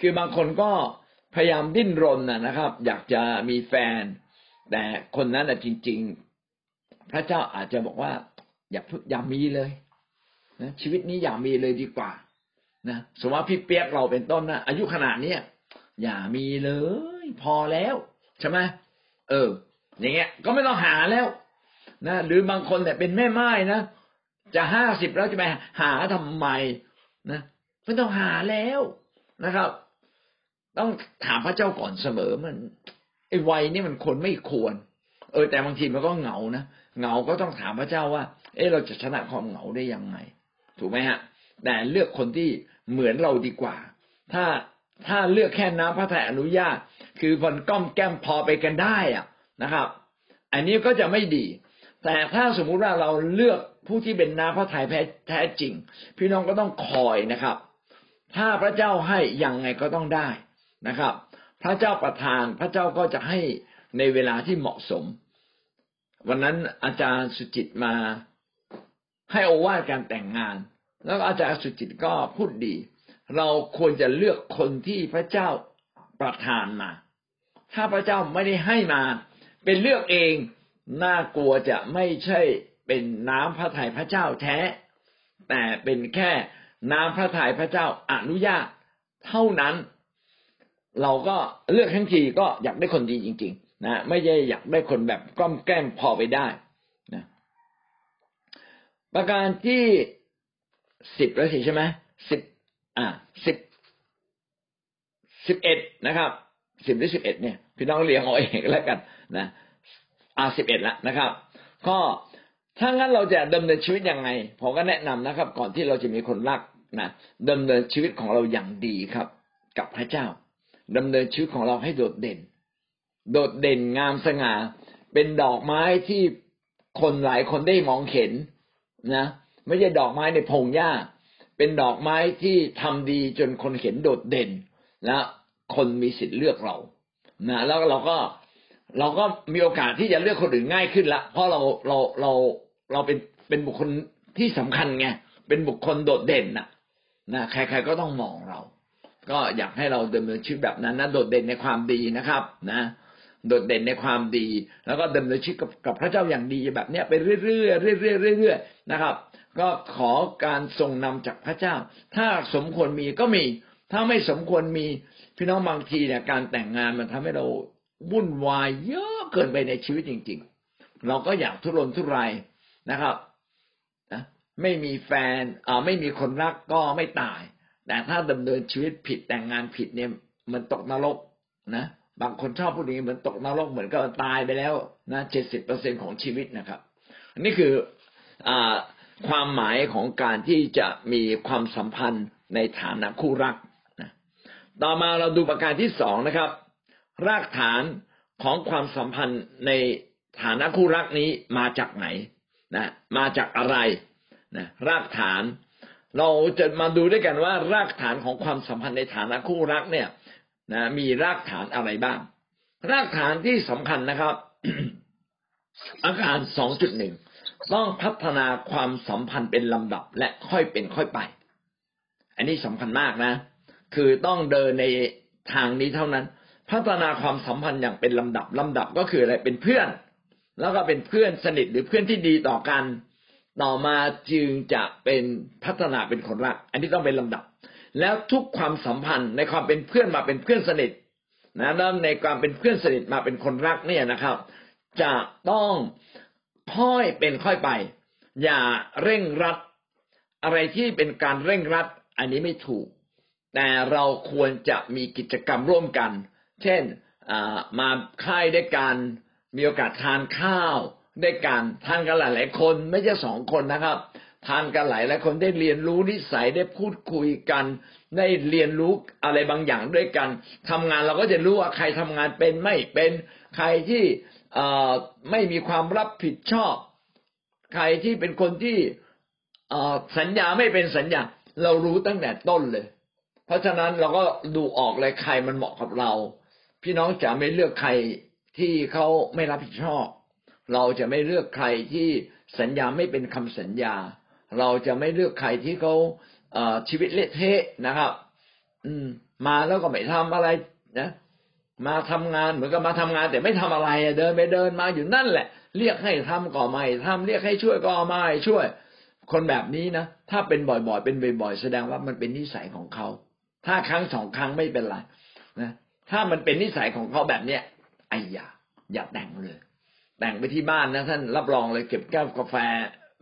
[SPEAKER 1] คือบางคนก็พยายามดิ้นรนนะครับ อยากจะมีแฟน แต่คนนั้นจริง ๆ พระเจ้าอาจจะบอกว่า อย่าอย่ามีเลยนะชีวิตนี้อย่ามีเลยดีกว่านะสมมติว่าพี่เปียกเราเป็นต้นนะอายุขนาดเนี้ยอย่ามีเลย พอแล้วใช่ไหมเออ อย่างเงี้ย ก็ไม่ต้องหาแล้วนะหรือบางคนเนี่ยเป็นแม่ไม้นะจะห้าสิบแล้วจะไปหาทำไมนะไม่ต้องหาแล้วนะครับ ต้องถามพระเจ้าก่อนเสมอมันไอ้วัยนี่มันคนไม่ควร เออ แต่บางทีมันก็เหงานะเหงาก็ต้องถามพระเจ้าว่า เออเราจะชนะความเหงาได้ยังไง ถูกไหมฮะ แต่เลือกคนที่เหมือนเราดีกว่า ถ้าถ้าเลือกแค่น้ำพระทัยอนุญาต คือคนก้อมแก้มพอไปกันได้อะนะครับ อันนี้ก็จะไม่ดี แต่ถ้าสมมุติว่าเราเลือกผู้ที่เป็นน้ำพระทัยแท้จริง พี่น้องก็ต้องคอยนะครับ ถ้าพระเจ้าให้ยังไงก็ต้องได้ นะครับ พระเจ้าประทานพระเจ้าก็จะให้ในเวลาที่เหมาะสม วันนั้นอาจารย์สุจิตมาให้โอวาทการแต่งงาน แล้วอาจารย์สุจิตก็พูดดี เราควรจะเลือกคนที่พระเจ้าประทานมา ถ้าพระเจ้าไม่ได้ให้มา เป็นเลือกเองน่ากลัวจะไม่ใช่เป็นน้ำพระทัยพระเจ้าแท้ แต่เป็นแค่น้ำพระทัยพระเจ้าอนุญาต เท่านั้น เราก็เลือกทั้งทีก็อยากได้คนดีจริง ๆ นะไม่ใช่อยากได้คนแบบกล้อมแกล้มพอไปได้นะประการที่สิบแล้วสิใช่ไหมสิบอ่าสิบสิบเอ็ดนะครับสิบหรือสิบเอ็ดเนี่ยพี่น้องเรียงเอาเองแล้วกันนะอ่าสิบเอ็ดละนะครับ ก็ถ้างั้นเราจะดำเนินชีวิตยังไงผมก็แนะนำนะครับ ก่อนที่เราจะมีคนรักนะดำเนินชีวิตของเราอย่างดีครับ กับพระเจ้า ดำเนินชีวิตของเราให้โดดเด่น โดดเด่นงามสง่า เป็นดอกไม้ที่คนหลายคนได้มองเห็นนะ ไม่ใช่ดอกไม้ในพงหญ้า เป็นดอกไม้ที่ทำดีจนคนเห็นโดดเด่นและคนมีสิทธิ์เลือกเรานะแล้วเราก็เราก็มีโอกาสที่จะเลือกคนอื่นง่ายขึ้นละ เพราะเราเราเราเราเป็นเป็นบุคคลที่สำคัญไงเป็นบุคคลโดดเด่นนะนะใคร ๆก็ต้องมองเรา ก็อยากให้เราดำเนินชีวิตแบบนั้นนะโดดเด่นในความดีนะครับ นะโดดเด่นในความดี แล้วก็ดำเนินชีวิตกับกับพระเจ้าอย่างดีแบบเนี้ยไปเรื่อยๆเรื่อยๆเรื่อยๆนะครับ ก็ขอการทรงนำจากพระเจ้า ถ้าสมควรมีก็มี ถ้าไม่สมควรมีพี่น้องบางทีเนี่ยการแต่งงานมันทำให้เราวุ่นวายเยอะเกินไปในชีวิตจริง ๆ เราก็อยากทุรนทุรายนะครับนะไม่มีแฟนอ่าไม่มีคนรักก็ไม่ตาย แต่ถ้าดำเนินชีวิตผิดแต่งงานผิดเนี่ยมันตกนรกนะบางคนชอบพูดนี้เหมือนตกนรกเหมือนก็ตายไปแล้วนะเจ็ดสิบเปอร์เซ็นของชีวิตนะครับนนี้คืออ่าความหมายของการที่จะมีความสัมพันธ์ในฐานะคู่รักนะต่อมาเราดูประการที่สองนะครับ รากฐานของความสัมพันธ์ในฐานะคู่รักนี้มาจากไหนนะมาจากอะไรนะรากฐาน เราจะมาดูด้วยกันว่ารากฐานของความสัมพันธ์ในฐานะคู่รักเนี่ยนะมีรากฐานอะไรบ้าง รากฐานที่สำคัญนะครับ อาการสองจุดหนึ่งต้องพัฒนาความสัมพันธ์เป็นลำดับและค่อยเป็นค่อยไป อันนี้สำคัญมากนะ คือต้องเดินในทางนี้เท่านั้น พัฒนาความสัมพันธ์อย่างเป็นลำดับลำดับก็คืออะไรเป็นเพื่อน แล้วก็เป็นเพื่อนสนิทหรือเพื่อนที่ดีต่อกัน ต่อมาจึงจะเป็นพัฒนาเป็นคนรัก อันนี้ต้องเป็นลำดับ แล้วทุกความสัมพันธ์ในความเป็นเพื่อนมาเป็นเพื่อนสนิทนะแล้วในความเป็นเพื่อนสนิทมาเป็นคนรักเนี่ยนะครับ จะต้องค่อยเป็นค่อยไป อย่าเร่งรัด อะไรที่เป็นการเร่งรัด อันนี้ไม่ถูก แต่เราควรจะมีกิจกรรมร่วมกัน เช่นมาค่ายด้วยกันมีโอกาสทานข้าว ด้วยกันทานกันหลายๆคนไม่ใช่สองคนนะครับ ทานกันหลายหลายคนได้เรียนรู้นิสัยได้พูดคุยกัน ได้เรียนรู้อะไรบางอย่างด้วยกันทำงานเราก็จะรู้ว่าใครทำงานเป็นไม่เป็นใครที่ไม่มีความรับผิดชอบ ใครที่เป็นคนที่สัญญาไม่เป็นสัญญา เรารู้ตั้งแต่ต้นเลย เพราะฉะนั้นเราก็ดูออกเลยใครมันเหมาะกับเรา พี่น้องจะไม่เลือกใครที่เขาไม่รับผิดชอบ เราจะไม่เลือกใครที่สัญญาไม่เป็นคำสัญญา เราจะไม่เลือกใครที่เขาชีวิตเละเทะนะครับ อืม มาแล้วก็ไม่ทำอะไรนะมาทำงานเหมือนกับมาทำงานแต่ไม่ทำอะไรเดินไปเดินมาอยู่นั่นแหละ เรียกให้ทำก็ไม่ทำเรียกให้ช่วยก็ไม่ช่วย คนแบบนี้นะถ้าเป็นบ่อยๆเป็นบ่อยๆแสดงว่ามันเป็นนิสัยของเขา ถ้าครั้งสองครั้งไม่เป็นไรนะถ้ามันเป็นนิสัยของเขาแบบเนี้ยไอ้ยาอย่าแต่งเลย แต่งไปที่บ้านนะท่านรับรองเลยเก็บแก้วกาแฟ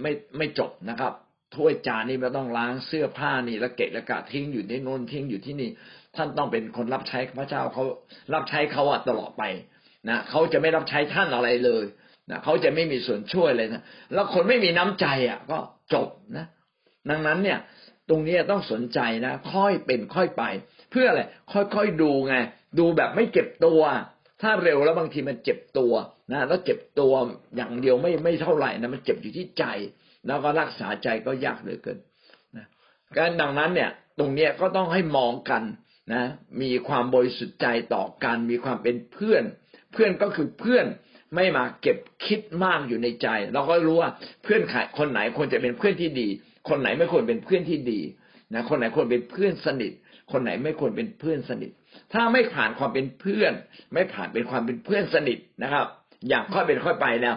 [SPEAKER 1] ไม่ไม่จบนะครับ ถ้วยจานนี่ไม่ต้องล้างเสื้อผ้านี่ละเกะละกะทิ้งอยู่ในโน้นทิ้งอยู่ที่นี่ ท่านต้องเป็นคนรับใช้พระเจ้าเขารับใช้เขาอะตลอดไปนะเขาจะไม่รับใช้ท่านอะไรเลยนะเขาจะไม่มีส่วนช่วยเลยนะแล้วคนไม่มีน้ำใจอะ ก็จบนะ ดังนั้นเนี่ย ตรงนี้ต้องสนใจนะ ค่อยเป็นค่อยไป เพื่ออะไรค่อยๆดูไง ดูแบบไม่เก็บตัว ถ้าเร็วแล้วบางทีมันเจ็บตัวนะแล้วเจ็บตัวอย่างเดียวไม่ไม่เท่าไหร่นะมันเจ็บอยู่ที่ใจ แล้วก็รักษาใจก็ยากเหลือเกินนะการดังนั้นเนี่ย ตรงเนี้ยก็ต้องให้มองกันนะ มีความบริสุทธิ์ใจต่อกัน มีความเป็นเพื่อน เพื่อนก็คือเพื่อนไม่มาเก็บคิดมากอยู่ในใจ เราก็รู้ว่าเพื่อนคนไหนควรจะเป็นเพื่อนที่ดี คนไหนไม่ควรเป็นเพื่อนที่ดีนะคนไหนควรเป็นเพื่อนสนิท คนไหนไม่ควรเป็นเพื่อนสนิท ถ้าไม่ผ่านความเป็นเพื่อน ไม่ผ่านเป็นความเป็นเพื่อนสนิทนะครับ อย่างค่อยเป็นค่อยไปแล้ว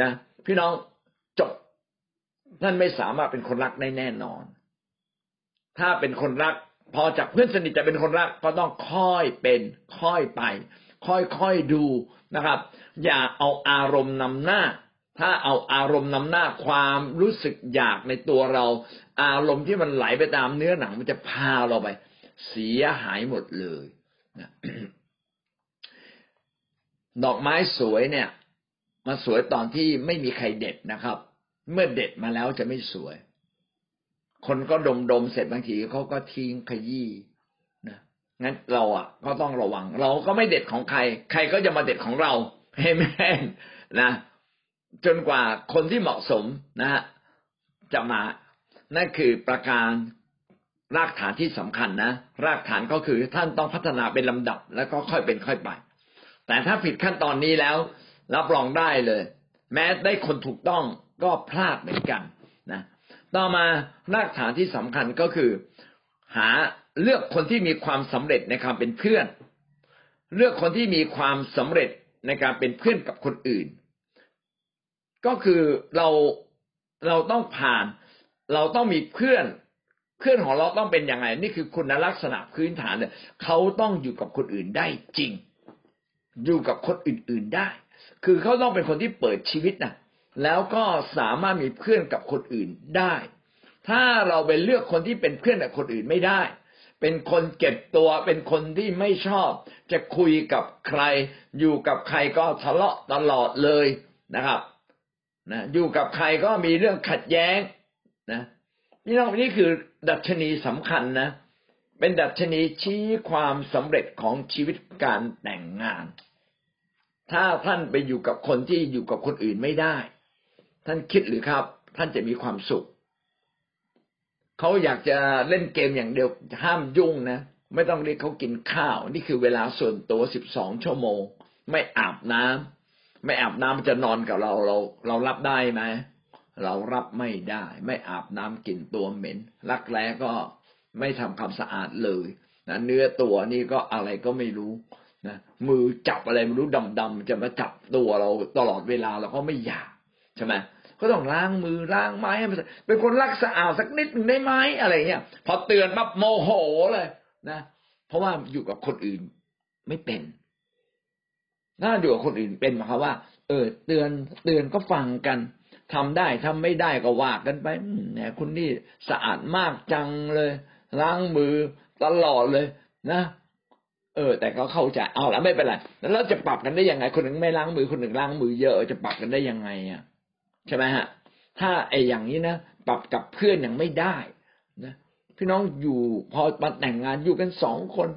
[SPEAKER 1] นะ พี่น้องจบท่านไม่สามารถเป็นคนรักได้แน่นอน ถ้าเป็นคนรัก พอจากเพื่อนสนิทจะเป็นคนรักก็ต้องค่อยเป็นค่อยไป ค่อยๆดูนะครับ อย่าเอาอารมณ์นำหน้า ถ้าเอาอารมณ์นำหน้าความรู้สึกอยากในตัวเรา อารมณ์ที่มันไหลไปตามเนื้อหนังมันจะพาเราไป เสียหายหมดเลยดอกไม้สวยเนี่ย มันสวยตอนที่ไม่มีใครเด็ดนะครับ เมื่อเด็ดมาแล้วจะไม่สวย คนก็ดมดมเสร็จบางทีเขาก็ทิ้งขยี้นะงั้นเราอะ ก็ต้องระวัง เราก็ไม่เด็ดของใคร ใครก็จะมาเด็ดของเราเอเมนนะจนกว่าคนที่เหมาะสมนะฮะจะมานั่นคือประการ รากฐานที่สำคัญนะ รากฐานก็คือท่านต้องพัฒนาเป็นลำดับแล้วก็ค่อยเป็นค่อยไป แต่ถ้าผิดขั้นตอนนี้แล้ว รับรองได้เลย แม้ได้คนถูกต้องก็พลาดเหมือนกันนะต่อมารากฐานที่สำคัญก็คือ หาเลือกคนที่มีความสำเร็จในความเป็นเพื่อน เลือกคนที่มีความสำเร็จในการเป็นเพื่อนกับคนอื่น ก็คือเราเราต้องผ่าน เราต้องมีเพื่อน เพื่อนของเราต้องเป็นยังไง นี่คือคุณลักษณะพื้นฐานเนี่ยเขาต้องอยู่กับคนอื่นได้จริง อยู่กับคนอื่น ๆได้ คือเขาต้องเป็นคนที่เปิดชีวิตนะแล้วก็สามารถมีเพื่อนกับคนอื่นได้ ถ้าเราไปเลือกคนที่เป็นเพื่อนกับคนอื่นไม่ได้ เป็นคนเก็บตัว เป็นคนที่ไม่ชอบ จะคุยกับใคร อยู่กับใครก็ทะเลาะตลอดเลยนะครับ นะ อยู่กับใครก็มีเรื่องขัดแย้งนะ นี่น้องนี่คือดัชนีสำคัญนะ เป็นดัชนีชี้ความสำเร็จของชีวิตการแต่งงาน ถ้าท่านไปอยู่กับคนที่อยู่กับคนอื่นไม่ได้ ท่านคิดหรือครับ ท่านจะมีความสุข เขาอยากจะเล่นเกมอย่างเดียวห้ามยุ่งนะ ไม่ต้องเรียกเขากินข้าว นี่คือเวลาส่วนตัวสิบสองชั่วโมง ไม่อาบน้ำไม่อาบน้ำจะนอนกับเราเราเรารับได้ไหม เรารับไม่ได้ ไม่อาบน้ำกลิ่นตัวเหม็นรักแร้ก็ไม่ทำความสะอาดเลยนะเนื้อตัวนี่ก็อะไรก็ไม่รู้นะมือจับอะไรไม่รู้ดำๆจะมาจับตัวเราตลอดเวลาเราก็ไม่อยากใช่ไหมก็ต้องล้างมือล้างไม้ให้มันเป็นคนรักสะอาดสักนิดหนึ่งได้ไหมอะไรเงี้ยพอเตือนปั๊บโมโหเลยนะเพราะว่าอยู่กับคนอื่นไม่เป็นถ้าอยู่กับคนอื่นเป็นหมายความว่า เออ เตือนเตือนก็ฟังกัน ทำได้ทำไม่ได้ก็ว่ากันไปเนี่ยคุณนี่สะอาดมากจังเลยล้างมือตลอดเลยนะเออ แต่ก็เข้าใจเอาละไม่เป็นไรแล้วเราจะปรับกันได้ยังไง คนหนึ่งไม่ล้างมือคนหนึ่งล้างมือเยอะจะปรับกันได้ยังไงอะใช่ไหมฮะ ถ้าไอ้อย่างนี้นะปรับกับเพื่อนยังไม่ได้นะพี่น้องอยู่พอมาแต่งงานอยู่กันสองคน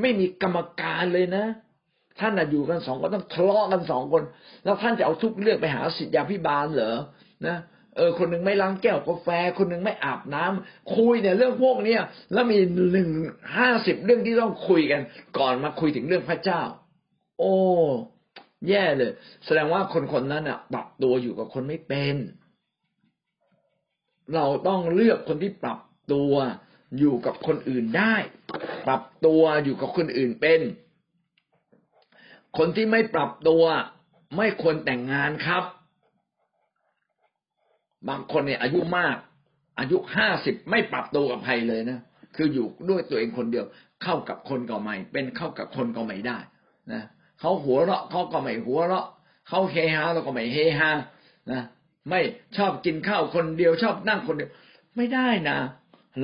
[SPEAKER 1] ไม่มีกรรมการเลยนะท่านอยู่กันสองคนต้องทะเลาะกันสองคน แล้วท่านจะเอาทุกเรื่องไปหาสิทธยาพิบาลเหรอ นะเออคนหนึ่งไม่ล้างแก้วกาแฟ คนหนึ่งไม่อาบน้ำคุยเนี่ยเรื่องพวกเนี้ยแล้วมีหนึ่งห้าสิบเรื่องที่ต้องคุยกัน ก่อนมาคุยถึงเรื่องพระเจ้า โอ้แย่เลย แสดงว่าคนคนนั้นอะปรับตัวอยู่กับคนไม่เป็น เราต้องเลือกคนที่ปรับตัวอยู่กับคนอื่นได้ ปรับตัวอยู่กับคนอื่นเป็น คนที่ไม่ปรับตัว ไม่ควรแต่งงานครับ บางคนเนี่ยอายุมาก อายุห้าสิบไม่ปรับตัวกับใครเลยนะคืออยู่ด้วยตัวเองคนเดียว เข้ากับคนก็ไม่ เป็นเข้ากับคนก็ไม่ได้นะเขาหัวเราะเขาก็ไม่หัวเราะเขาเฮฮาเราก็ไม่เฮฮานะไม่ชอบกินข้าวคนเดียวชอบนั่งคนเดียว ไม่ได้นะ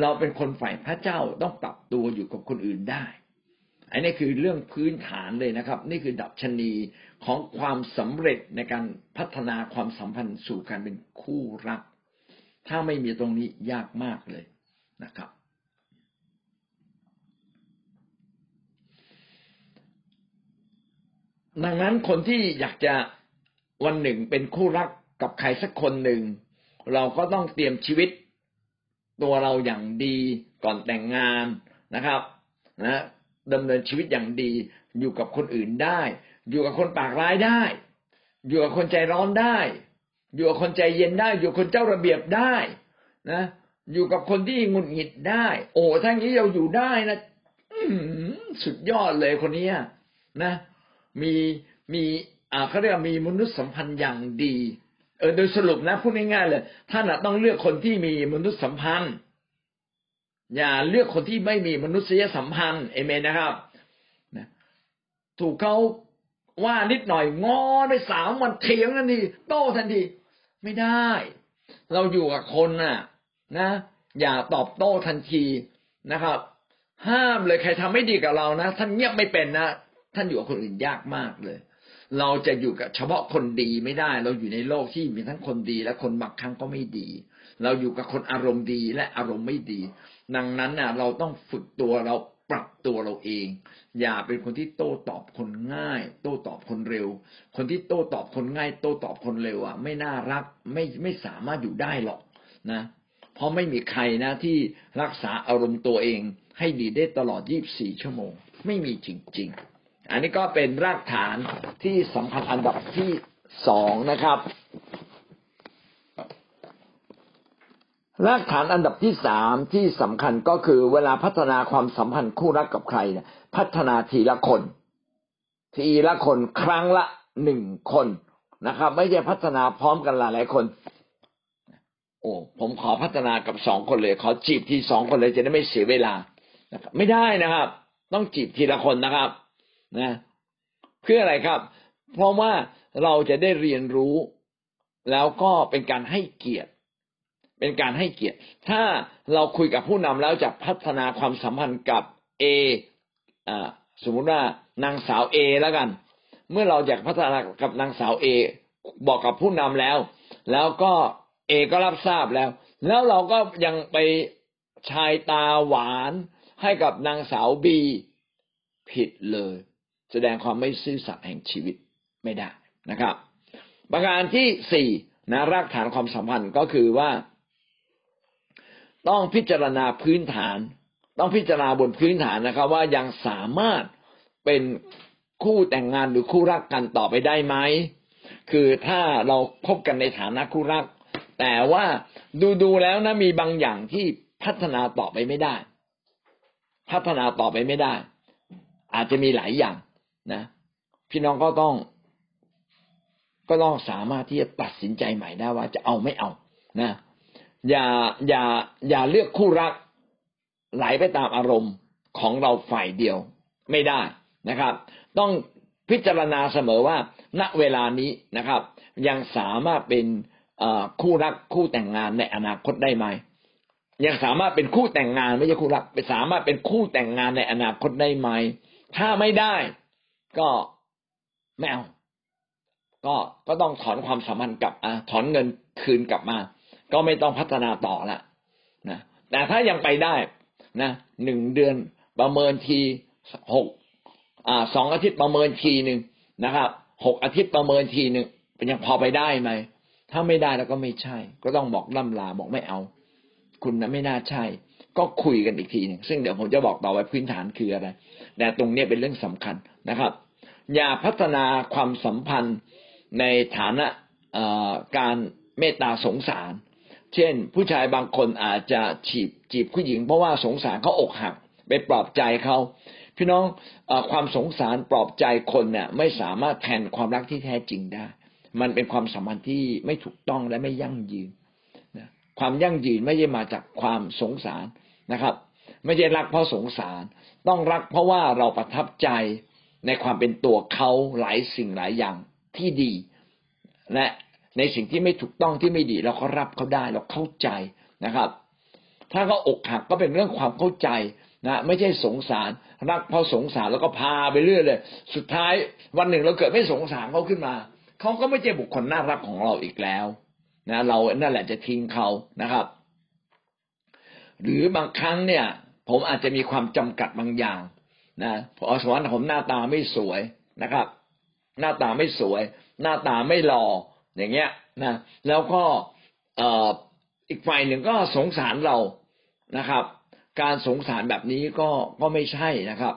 [SPEAKER 1] เราเป็นคนฝ่ายพระเจ้าต้องปรับตัวอยู่กับคนอื่นได้ อันนี้คือเรื่องพื้นฐานเลยนะครับ นี่คือดับชนีของความสำเร็จในการพัฒนาความสัมพันธ์สู่การเป็นคู่รัก ถ้าไม่มีตรงนี้ยากมากเลยนะครับ ดังนั้นคนที่อยากจะวันหนึ่งเป็นคู่รักกับใครสักคนหนึ่ง เราก็ต้องเตรียมชีวิตตัวเราอย่างดีก่อนแต่งงานนะครับ นะ ดำเนินชีวิตอย่างดี อยู่กับคนอื่นได้ อยู่กับคนปากร้ายได้ อยู่กับคนใจร้อนได้ อยู่กับคนใจเย็นได้ อยู่กับคนเจ้าระเบียบได้นะ อยู่กับคนที่งุนหงิดได้ โอ้ทั้งนี้เราอยู่ได้นะสุดยอดเลยคนนี้นะ มีมีอ่าเขาเรียกมีมนุษยสัมพันธ์อย่างดีเออโดยสรุปนะพูดง่ายๆเลยท่านต้องเลือกคนที่มีมนุษยสัมพันธ์ อย่าเลือกคนที่ไม่มีมนุษยสัมพันธ์เอเมนนะครับนะถูกเขาว่านิดหน่อยงอไปสามวันเถียงทันทีโต้ทันทีไม่ได้ เราอยู่กับคนน่ะ นะ อย่าตอบโต้ทันทีนะครับ ห้ามเลยใครทำไม่ดีกับเรานะท่านเงียบไม่เป็นนะท่านอยู่กับคนอื่นยากมากเลย เราจะอยู่กับเฉพาะคนดีไม่ได้ เราอยู่ในโลกที่มีทั้งคนดีและคนบางครั้งก็ไม่ดี เราอยู่กับคนอารมณ์ดีและอารมณ์ไม่ดี ดังนั้นน่ะเราต้องฝึกตัวเราปรับตัวเราเอง อย่าเป็นคนที่โต้ตอบคนง่าย โต้ตอบคนเร็ว คนที่โต้ตอบคนง่าย โต้ตอบคนเร็วอะ ไม่น่ารักไม่ไม่สามารถอยู่ได้หรอกนะ เพราะไม่มีใครนะที่รักษาอารมณ์ตัวเอง ให้ดีได้ตลอด 24 ชั่วโมง ไม่มีจริง ๆ อันนี้ก็เป็นรากฐานที่สำคัญอันดับที่สองนะครับ รากฐานอันดับที่สามที่สำคัญก็คือเวลาพัฒนาความสัมพันธ์คู่รักกับใครเนี่ยพัฒนาทีละคน ทีละคนครั้งละหนึ่งคนนะครับ ไม่ใช่พัฒนาพร้อมกันหลายหลายคน โอ้ผมขอพัฒนากับสองคนเลย ขอจีบทีสองคนเลยจะได้ไม่เสียเวลานะครับไม่ได้นะครับ ต้องจีบทีละคนนะครับนะเพื่ออะไรครับ เพราะว่าเราจะได้เรียนรู้ แล้วก็เป็นการให้เกียรติ เป็นการให้เกียรติ ถ้าเราคุยกับผู้นำแล้วจะพัฒนาความสัมพันธ์กับเออ่สมมุติว่านางสาวเอแล้วกัน เมื่อเราอยากพัฒนากับนางสาวเอบอกกับผู้นำแล้ว แล้วก็เอก็รับทราบแล้ว แล้วเราก็ยังไปชายตาหวานให้กับนางสาวบีผิดเลย แสดงความไม่ซื่อสัตย์แห่งชีวิตไม่ได้นะครับ ประการที่สี่นะรากฐานความสัมพันธ์ก็คือว่า ต้องพิจารณาพื้นฐาน ต้องพิจารณาบนพื้นฐานนะครับ ว่ายังสามารถเป็นคู่แต่งงานหรือคู่รักกันต่อไปได้ไหมคือถ้าเราคบกันในฐานะคู่รัก แต่ว่าดูดูแล้วนะมีบางอย่างที่พัฒนาต่อไปไม่ได้ พัฒนาต่อไปไม่ได้ อาจจะมีหลายอย่างนะ พี่น้องก็ต้อง ก็ต้องสามารถที่จะตัดสินใจใหม่ได้ว่าจะเอาไม่เอานะ อย่าอย่าอย่าเลือกคู่รัก ไหลไปตามอารมณ์ของเราฝ่ายเดียวไม่ได้นะครับ ต้องพิจารณาเสมอว่า ณเวลานี้นะครับ ยังสามารถเป็นคู่รักคู่แต่งงานในอนาคตได้ไหมยังสามารถเป็นคู่แต่งงานไม่ใช่คู่รักไปสามารถเป็นคู่แต่งงานในอนาคตได้ไหม ถ้าไม่ได้ ก็ไม่เอาก็ก็ต้องถอนความสัมพันธ์กลับอะถอนเงินคืนกลับมา ก็ไม่ต้องพัฒนาต่อละนะแต่ถ้ายังไปได้นะหนึ่งเดือนประเมินทีหกอ่าสองอาทิตย์ประเมินทีหนึ่งนะครับหกอาทิตย์ประเมินทีหนึ่งเป็นยังพอไปได้ไหมถ้าไม่ได้แล้วก็ไม่ใช่ ก็ต้องบอกล่ำลาบอกไม่เอา คุณนะไม่น่าใช่ ก็คุยกันอีกทีหนึ่งซึ่งเดี๋ยวผมจะบอกต่อไปพื้นฐานคืออะไรแต่ตรงนี้เป็นเรื่องสำคัญนะครับ อย่าพัฒนาความสัมพันธ์ในฐานะการเมตตาสงสาร เช่น ผู้ชายบางคนอาจจะจีบจีบผู้หญิง เพราะว่าสงสารเขาอกหักไปปลอบใจเขาพี่น้องอความสงสารปลอบใจคนเนี่ยไม่สามารถแทนความรักที่แท้จริงได้ มันเป็นความสัมพันธ์ที่ไม่ถูกต้องและไม่ยั่งยืนนะความยั่งยืนไม่ใช่มาจากความสงสารนะครับ ไม่ใช่รักเพราะสงสาร ต้องรักเพราะว่าเราประทับใจในความเป็นตัวเขาหลายสิ่งหลายอย่างที่ดี และ ในสิ่งที่ไม่ถูกต้องที่ไม่ดี เราก็รับเขาได้เราเข้าใจนะครับ ถ้าเขาอกหักก็เป็นเรื่องความเข้าใจนะไม่ใช่สงสารรักพราะสงสารแล้วก็พาไปเรื่อยเลย สุดท้ายวันหนึ่งเราเกิดไม่สงสารเขาขึ้นมาเขาก็ไม่ใช่บุคคลน่ารักของเราอีกแล้วนะเรานั่นแหละจะทิ้งเขานะครับ หรือบางครั้งเนี่ย ผมอาจจะมีความจำกัดบางอย่างนะพอสมมติผมหน้าตาไม่สวยนะครับ หน้าตาไม่สวย หน้าตาไม่หล่อ อย่างเงี้ยนะแล้วก็เอ่ออีกฝ่ายหนึ่งก็สงสารเรานะครับ การสงสารแบบนี้ก็ก็ไม่ใช่นะครับ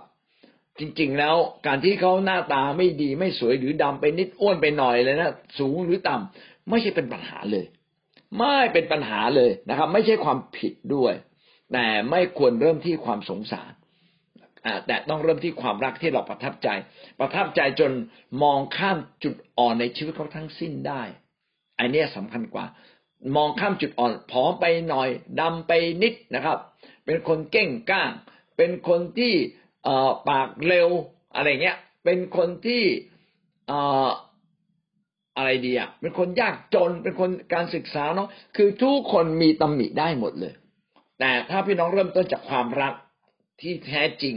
[SPEAKER 1] จริงๆแล้วการที่เขาหน้าตาไม่ดีไม่สวยหรือดำไปนิดอ้วนไปหน่อยเลยนะสูงหรือต่ำไม่ใช่เป็นปัญหาเลย ไม่เป็นปัญหาเลยนะครับ ไม่ใช่ความผิดด้วย แต่ไม่ควรเริ่มที่ความสงสาร แต่ต้องเริ่มที่ความรักที่เราประทับใจ ประทับใจจนมองข้ามจุดอ่อนในชีวิตเขาทั้งสิ้นได้ อันนี้สำคัญกว่า มองข้ามจุดอ่อนผอมไปหน่อยดำไปนิดนะครับ เป็นคนเก่งก้าง เป็นคนที่ปากเร็วอะไรเงี้ย เป็นคนที่อะไรดีอะเป็นคนยากจนเป็นคนการศึกษาเนาะคือทุกคนมีตำหนิได้หมดเลย แต่ถ้าพี่น้องเริ่มต้นจากความรักที่แท้จริง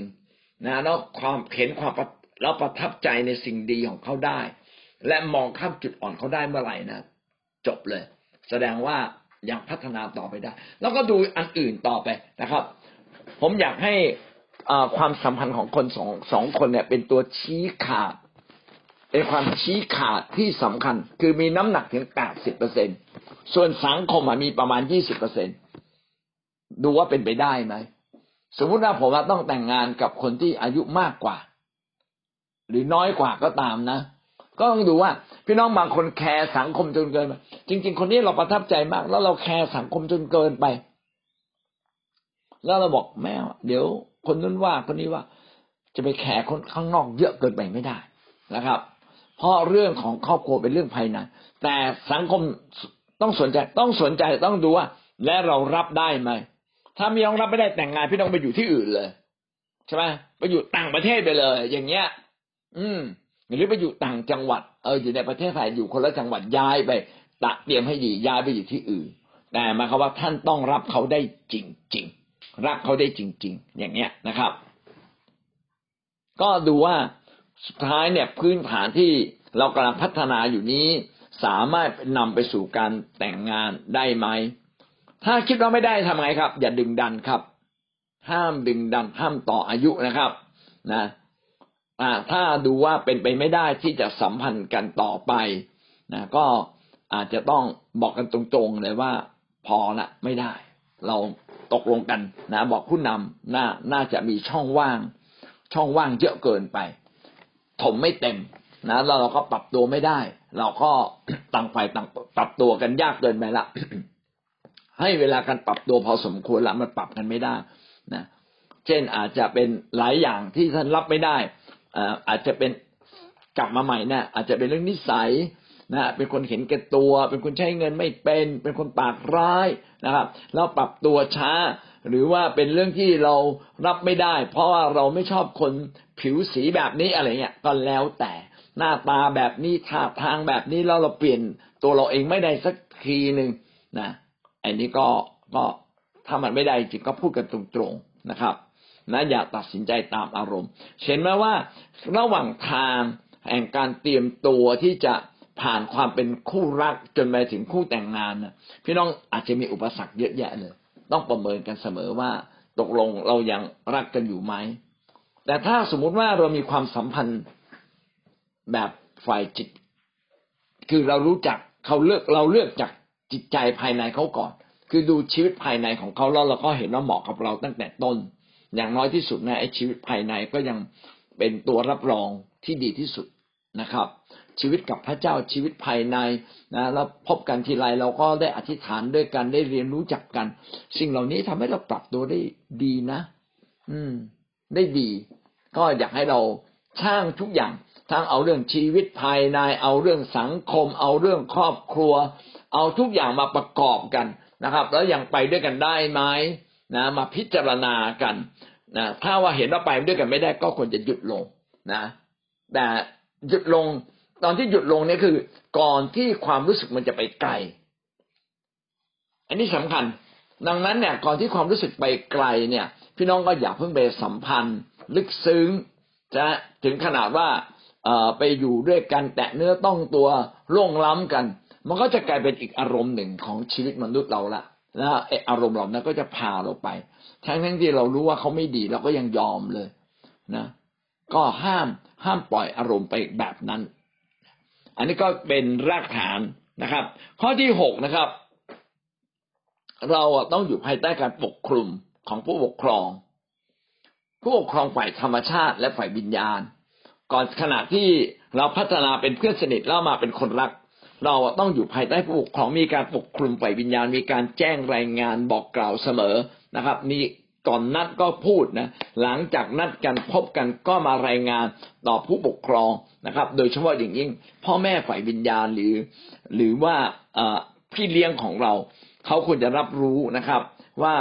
[SPEAKER 1] นะแล้วความเห็นความแล้วประทับใจในสิ่งดีของเขาได้ และมองข้ามจุดอ่อนเขาได้เมื่อไหร่นะจบเลย แสดงว่ายังพัฒนาต่อไปได้ แล้วก็ดูอันอื่นต่อไปนะครับ ผมอยากให้ความสัมพันธ์ของคนสองสองคนเนี่ย เป็นตัวชี้ขาดเป็นความชี้ขาดที่สำคัญ คือมีน้ำหนักถึงแปดสิบเปอร์เซ็นส่วนสังคมมีประมาณยี่สิบเปอร์เซ็นดูว่าเป็นไปได้ไหม สมมุติว่าผมต้องแต่งงานกับคนที่อายุมากกว่า หรือน้อยกว่าก็ตามนะ ก็ต้องดูว่า พี่น้องบางคนแคร์สังคมจนเกินไปจริง ๆ คนนี้เราประทับใจมาก แล้วเราแคร์สังคมจนเกินไป แล้วเราบอกแม่เดี๋ยว คนนั้นว่าคนนี้ว่า จะไปแคร์คนข้างนอกเยอะเกินไปไม่ได้นะครับ เพราะเรื่องของครอบครัวเป็นเรื่องภายในแต่สังคมต้องสนใจต้องสนใจต้องดูว่า และเรารับได้ไหม ถ้ามีน้องรับไม่ได้แต่งงานพี่น้องไปอยู่ที่อื่นเลยใช่ไหมไปอยู่ต่างประเทศไปเลย อย่างเงี้ย อืมหรือไปอยู่ต่างจังหวัด เอออยู่ในประเทศไทยอยู่คนละจังหวัดย้ายไปตะเตรียมให้ดีย้ายไปอยู่ที่อื่น แต่มาคำว่าท่านต้องรับเขาได้จริง ๆ รักเขาได้จริง ๆ อย่างเงี้ยนะครับ ก็ดูว่าสุดท้ายเนี่ยพื้นฐานที่เรากำลังพัฒนาอยู่นี้ สามารถนำไปสู่การแต่งงานได้ไหม ถ้าคิดว่าไม่ได้ทำไงครับ อย่าดึงดันครับ ห้ามดึงดัน ห้ามต่ออายุนะครับ นะอ่าถ้าดูว่าเป็นไปไม่ได้ที่จะสัมพันธ์กันต่อไปนะก็อาจจะต้องบอกกันตรงๆเลยว่า พอละไม่ได้ เราตกลงกันนะบอกผู้นำน่าน่าจะมีช่องว่าง ช่องว่างเยอะเกินไป ถมไม่เต็มนะแล้วเราก็ปรับตัวไม่ได้ เราก็ต่างฝ่ายต่างปรับตัวกันยากเกินไปละ ให้เวลาการปรับตัวพอสมควรแล้วมันปรับกันไม่ได้นะเช่นอาจจะเป็นหลายอย่างที่ท่านรับไม่ได้อาจจะเป็นกลับมาใหม่นะอาจจะเป็นเรื่องนิสัยนะเป็นคนเห็นแก่ตัว เป็นคนใช้เงินไม่เป็น เป็นคนปากร้ายนะครับแล้วปรับตัวช้า หรือว่าเป็นเรื่องที่เรารับไม่ได้ เพราะว่าเราไม่ชอบคนผิวสีแบบนี้อะไรเงี้ยก็แล้วแต่หน้าตาแบบนี้ท่าทางแบบนี้แล้วเราเปลี่ยนตัวเราเองไม่ได้สักทีหนึ่งนะ อันนี้ก็ก็ถ้ามันไม่ได้จริงก็พูดกันตรงๆนะครับนะอย่าตัดสินใจตามอารมณ์เห็นไหมว่าระหว่างทางแห่งการเตรียมตัวที่จะผ่านความเป็นคู่รักจนไปถึงคู่แต่งงานนะพี่น้องอาจจะมีอุปสรรคเยอะแยะเลย ต้องประเมินกันเสมอว่าตกลงเรายังรักกันอยู่ไหม แต่ถ้าสมมุติว่าเรามีความสัมพันธ์แบบฝ่ายจิต คือเรารู้จักเขาเลือกเราเลือกจาก จิตใจภายในเขาก่อน คือดูชีวิตภายในของเขาแล้วเราก็เห็นว่าเหมาะกับเราตั้งแต่ต้น อย่างน้อยที่สุดนะไอ้ชีวิตภายในก็ยังเป็นตัวรับรองที่ดีที่สุดนะครับ ชีวิตกับพระเจ้าชีวิตภายในนะแล้วพบกันทีไรเราก็ได้อธิษฐานด้วยกันได้เรียนรู้จักกัน สิ่งเหล่านี้ทำให้เราปรับตัวได้ดีนะ อืม ได้ดี ก็อยากให้เราช่างทุกอย่างทั้งเอาเรื่องชีวิตภายใน เอาเรื่องสังคม เอาเรื่องครอบครัว เอาทุกอย่างมาประกอบกันนะครับ แล้วยังไปด้วยกันได้ไหมนะ มาพิจารณากันนะถ้าว่าเห็นว่าไปด้วยกันไม่ได้ก็ควรจะหยุดลงนะแต่หยุดลงตอนที่หยุดลงเนี่ยคือ ก่อนที่ความรู้สึกมันจะไปไกล อันนี้สำคัญ ดังนั้นเนี่ย ก่อนที่ความรู้สึกไปไกลเนี่ย พี่น้องก็อย่าเพิ่งไปสัมพันธ์ ลึกซึ้งจะถึงขนาดว่าไปอยู่ด้วยกันแตะเนื้อต้องตัวร่วงล้ำกัน มันก็จะกลายเป็นอีกอารมณ์หนึ่งของชีวิตมนุษย์เราละนะอารมณ์เหล่านั้นก็จะพาเราไป ทั้งทั้งที่เรารู้ว่าเขาไม่ดีเราก็ยังยอมเลยนะ ก็ห้ามห้ามปล่อยอารมณ์ไปแบบนั้น อันนี้ก็เป็นรากฐานนะครับ ข้อที่หกนะครับ เราต้องอยู่ภายใต้การปกคลุมของผู้ปกครอง ผู้ปกครองฝ่ายธรรมชาติและฝ่ายวิญญาณ ก่อนขณะที่เราพัฒนาเป็นเพื่อนสนิทแล้วมาเป็นคนรัก เราต้องอยู่ภายใต้ผู้ปกครองมีการปกคลุมฝ่ายวิญญาณ มีการแจ้งรายงานบอกกล่าวเสมอนะครับมีก่อนนัดก็พูดนะหลังจากนัดกันพบกันก็มารายงานต่อผู้ปกครองนะครับ โดยเฉพาะอย่างยิ่ง พ่อแม่ฝ่ายวิญญาณหรือ หรือว่าพี่เลี้ยงของเรา เขาควรจะรับรู้นะครับ ว่า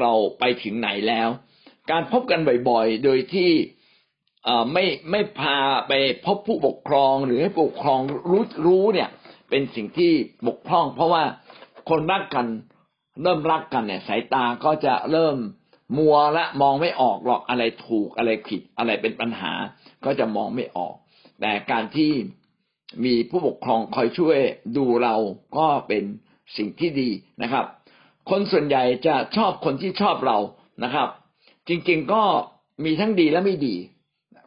[SPEAKER 1] เราไปถึงไหนแล้ว การพบกันบ่อยๆ โดยที่ไม่ไม่พาไปพบผู้ปกครองหรือให้ผู้ปกครองรู้รู้เนี่ย เป็นสิ่งที่บกพร่อง เพราะว่าคนรักกันเริ่มรักกันเนี่ย สายตาก็จะเริ่มมัวและมองไม่ออกหรอกอะไรถูกอะไรผิดอะไรเป็นปัญหา ก็จะมองไม่ออก แต่การที่มีผู้ปกครองคอยช่วยดูเราก็เป็นสิ่งที่ดีนะครับ คนส่วนใหญ่จะชอบคนที่ชอบเรานะครับ จริงๆก็มีทั้งดีและไม่ดี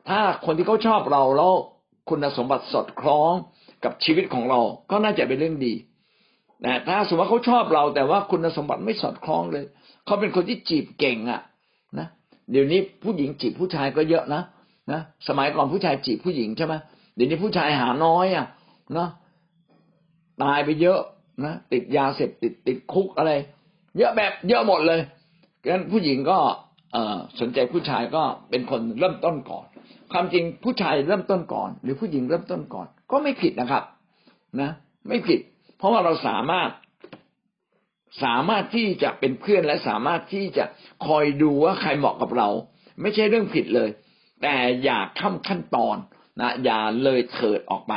[SPEAKER 1] ถ้าคนที่เขาชอบเราแล้วคุณสมบัติสอดคล้อง กับชีวิตของเราก็น่าจะเป็นเรื่องดีนะถ้าสมมติว่าเขาชอบเราแต่ว่าคุณสมบัติไม่สอดคล้องเลย เขาเป็นคนที่จีบเก่งอะนะเดี๋ยวนี้ผู้หญิงจีบผู้ชายก็เยอะนะนะสมัยก่อนผู้ชายจีบผู้หญิงใช่ไหมเดี๋ยวนี้ผู้ชายหาน้อยอะนะตายไปเยอะนะติดยาเสพติดติดคุกอะไร เยอะแบบเยอะหมดเลยงั้นผู้หญิงก็เอสนใจผู้ชายก็เป็นคนเริ่มต้นก่อน ความจริงผู้ชายเริ่มต้นก่อน หรือผู้หญิงเริ่มต้นก่อน ก็ไม่ผิดนะครับ นะ ไม่ผิด เพราะว่าเราสามารถสามารถที่จะเป็นเพื่อนและสามารถที่จะคอยดูว่าใครเหมาะกับเรา ไม่ใช่เรื่องผิดเลย แต่อย่าข้ามขั้นตอนนะอย่าเลยเถิดออกไป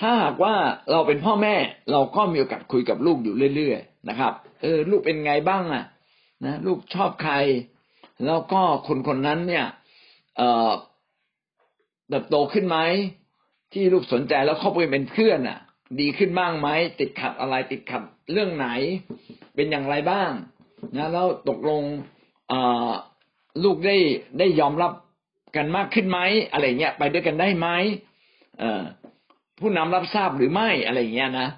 [SPEAKER 1] ถ้าหากว่าเราเป็นพ่อแม่ เราก็มีโอกาสคุยกับลูกอยู่เรื่อยๆนะครับ เออ ลูกเป็นไงบ้างอะนะลูกชอบใคร แล้วก็คนคนนั้นเนี่ย เอ่อ เติบโตขึ้นไหมที่ลูกสนใจแล้วเข้าไปเป็นเพื่อนอะ ดีขึ้นบ้างไหมติดขัดอะไรติดขัดเรื่องไหน เป็นอย่างไรบ้างนะแล้วตกลงลูกได้ได้ยอมรับกันมากขึ้นไหมอะไรเงี้ยไปด้วยกันได้ไหมผู้นำรับทราบหรือไม่อะไรเงี้ยนะ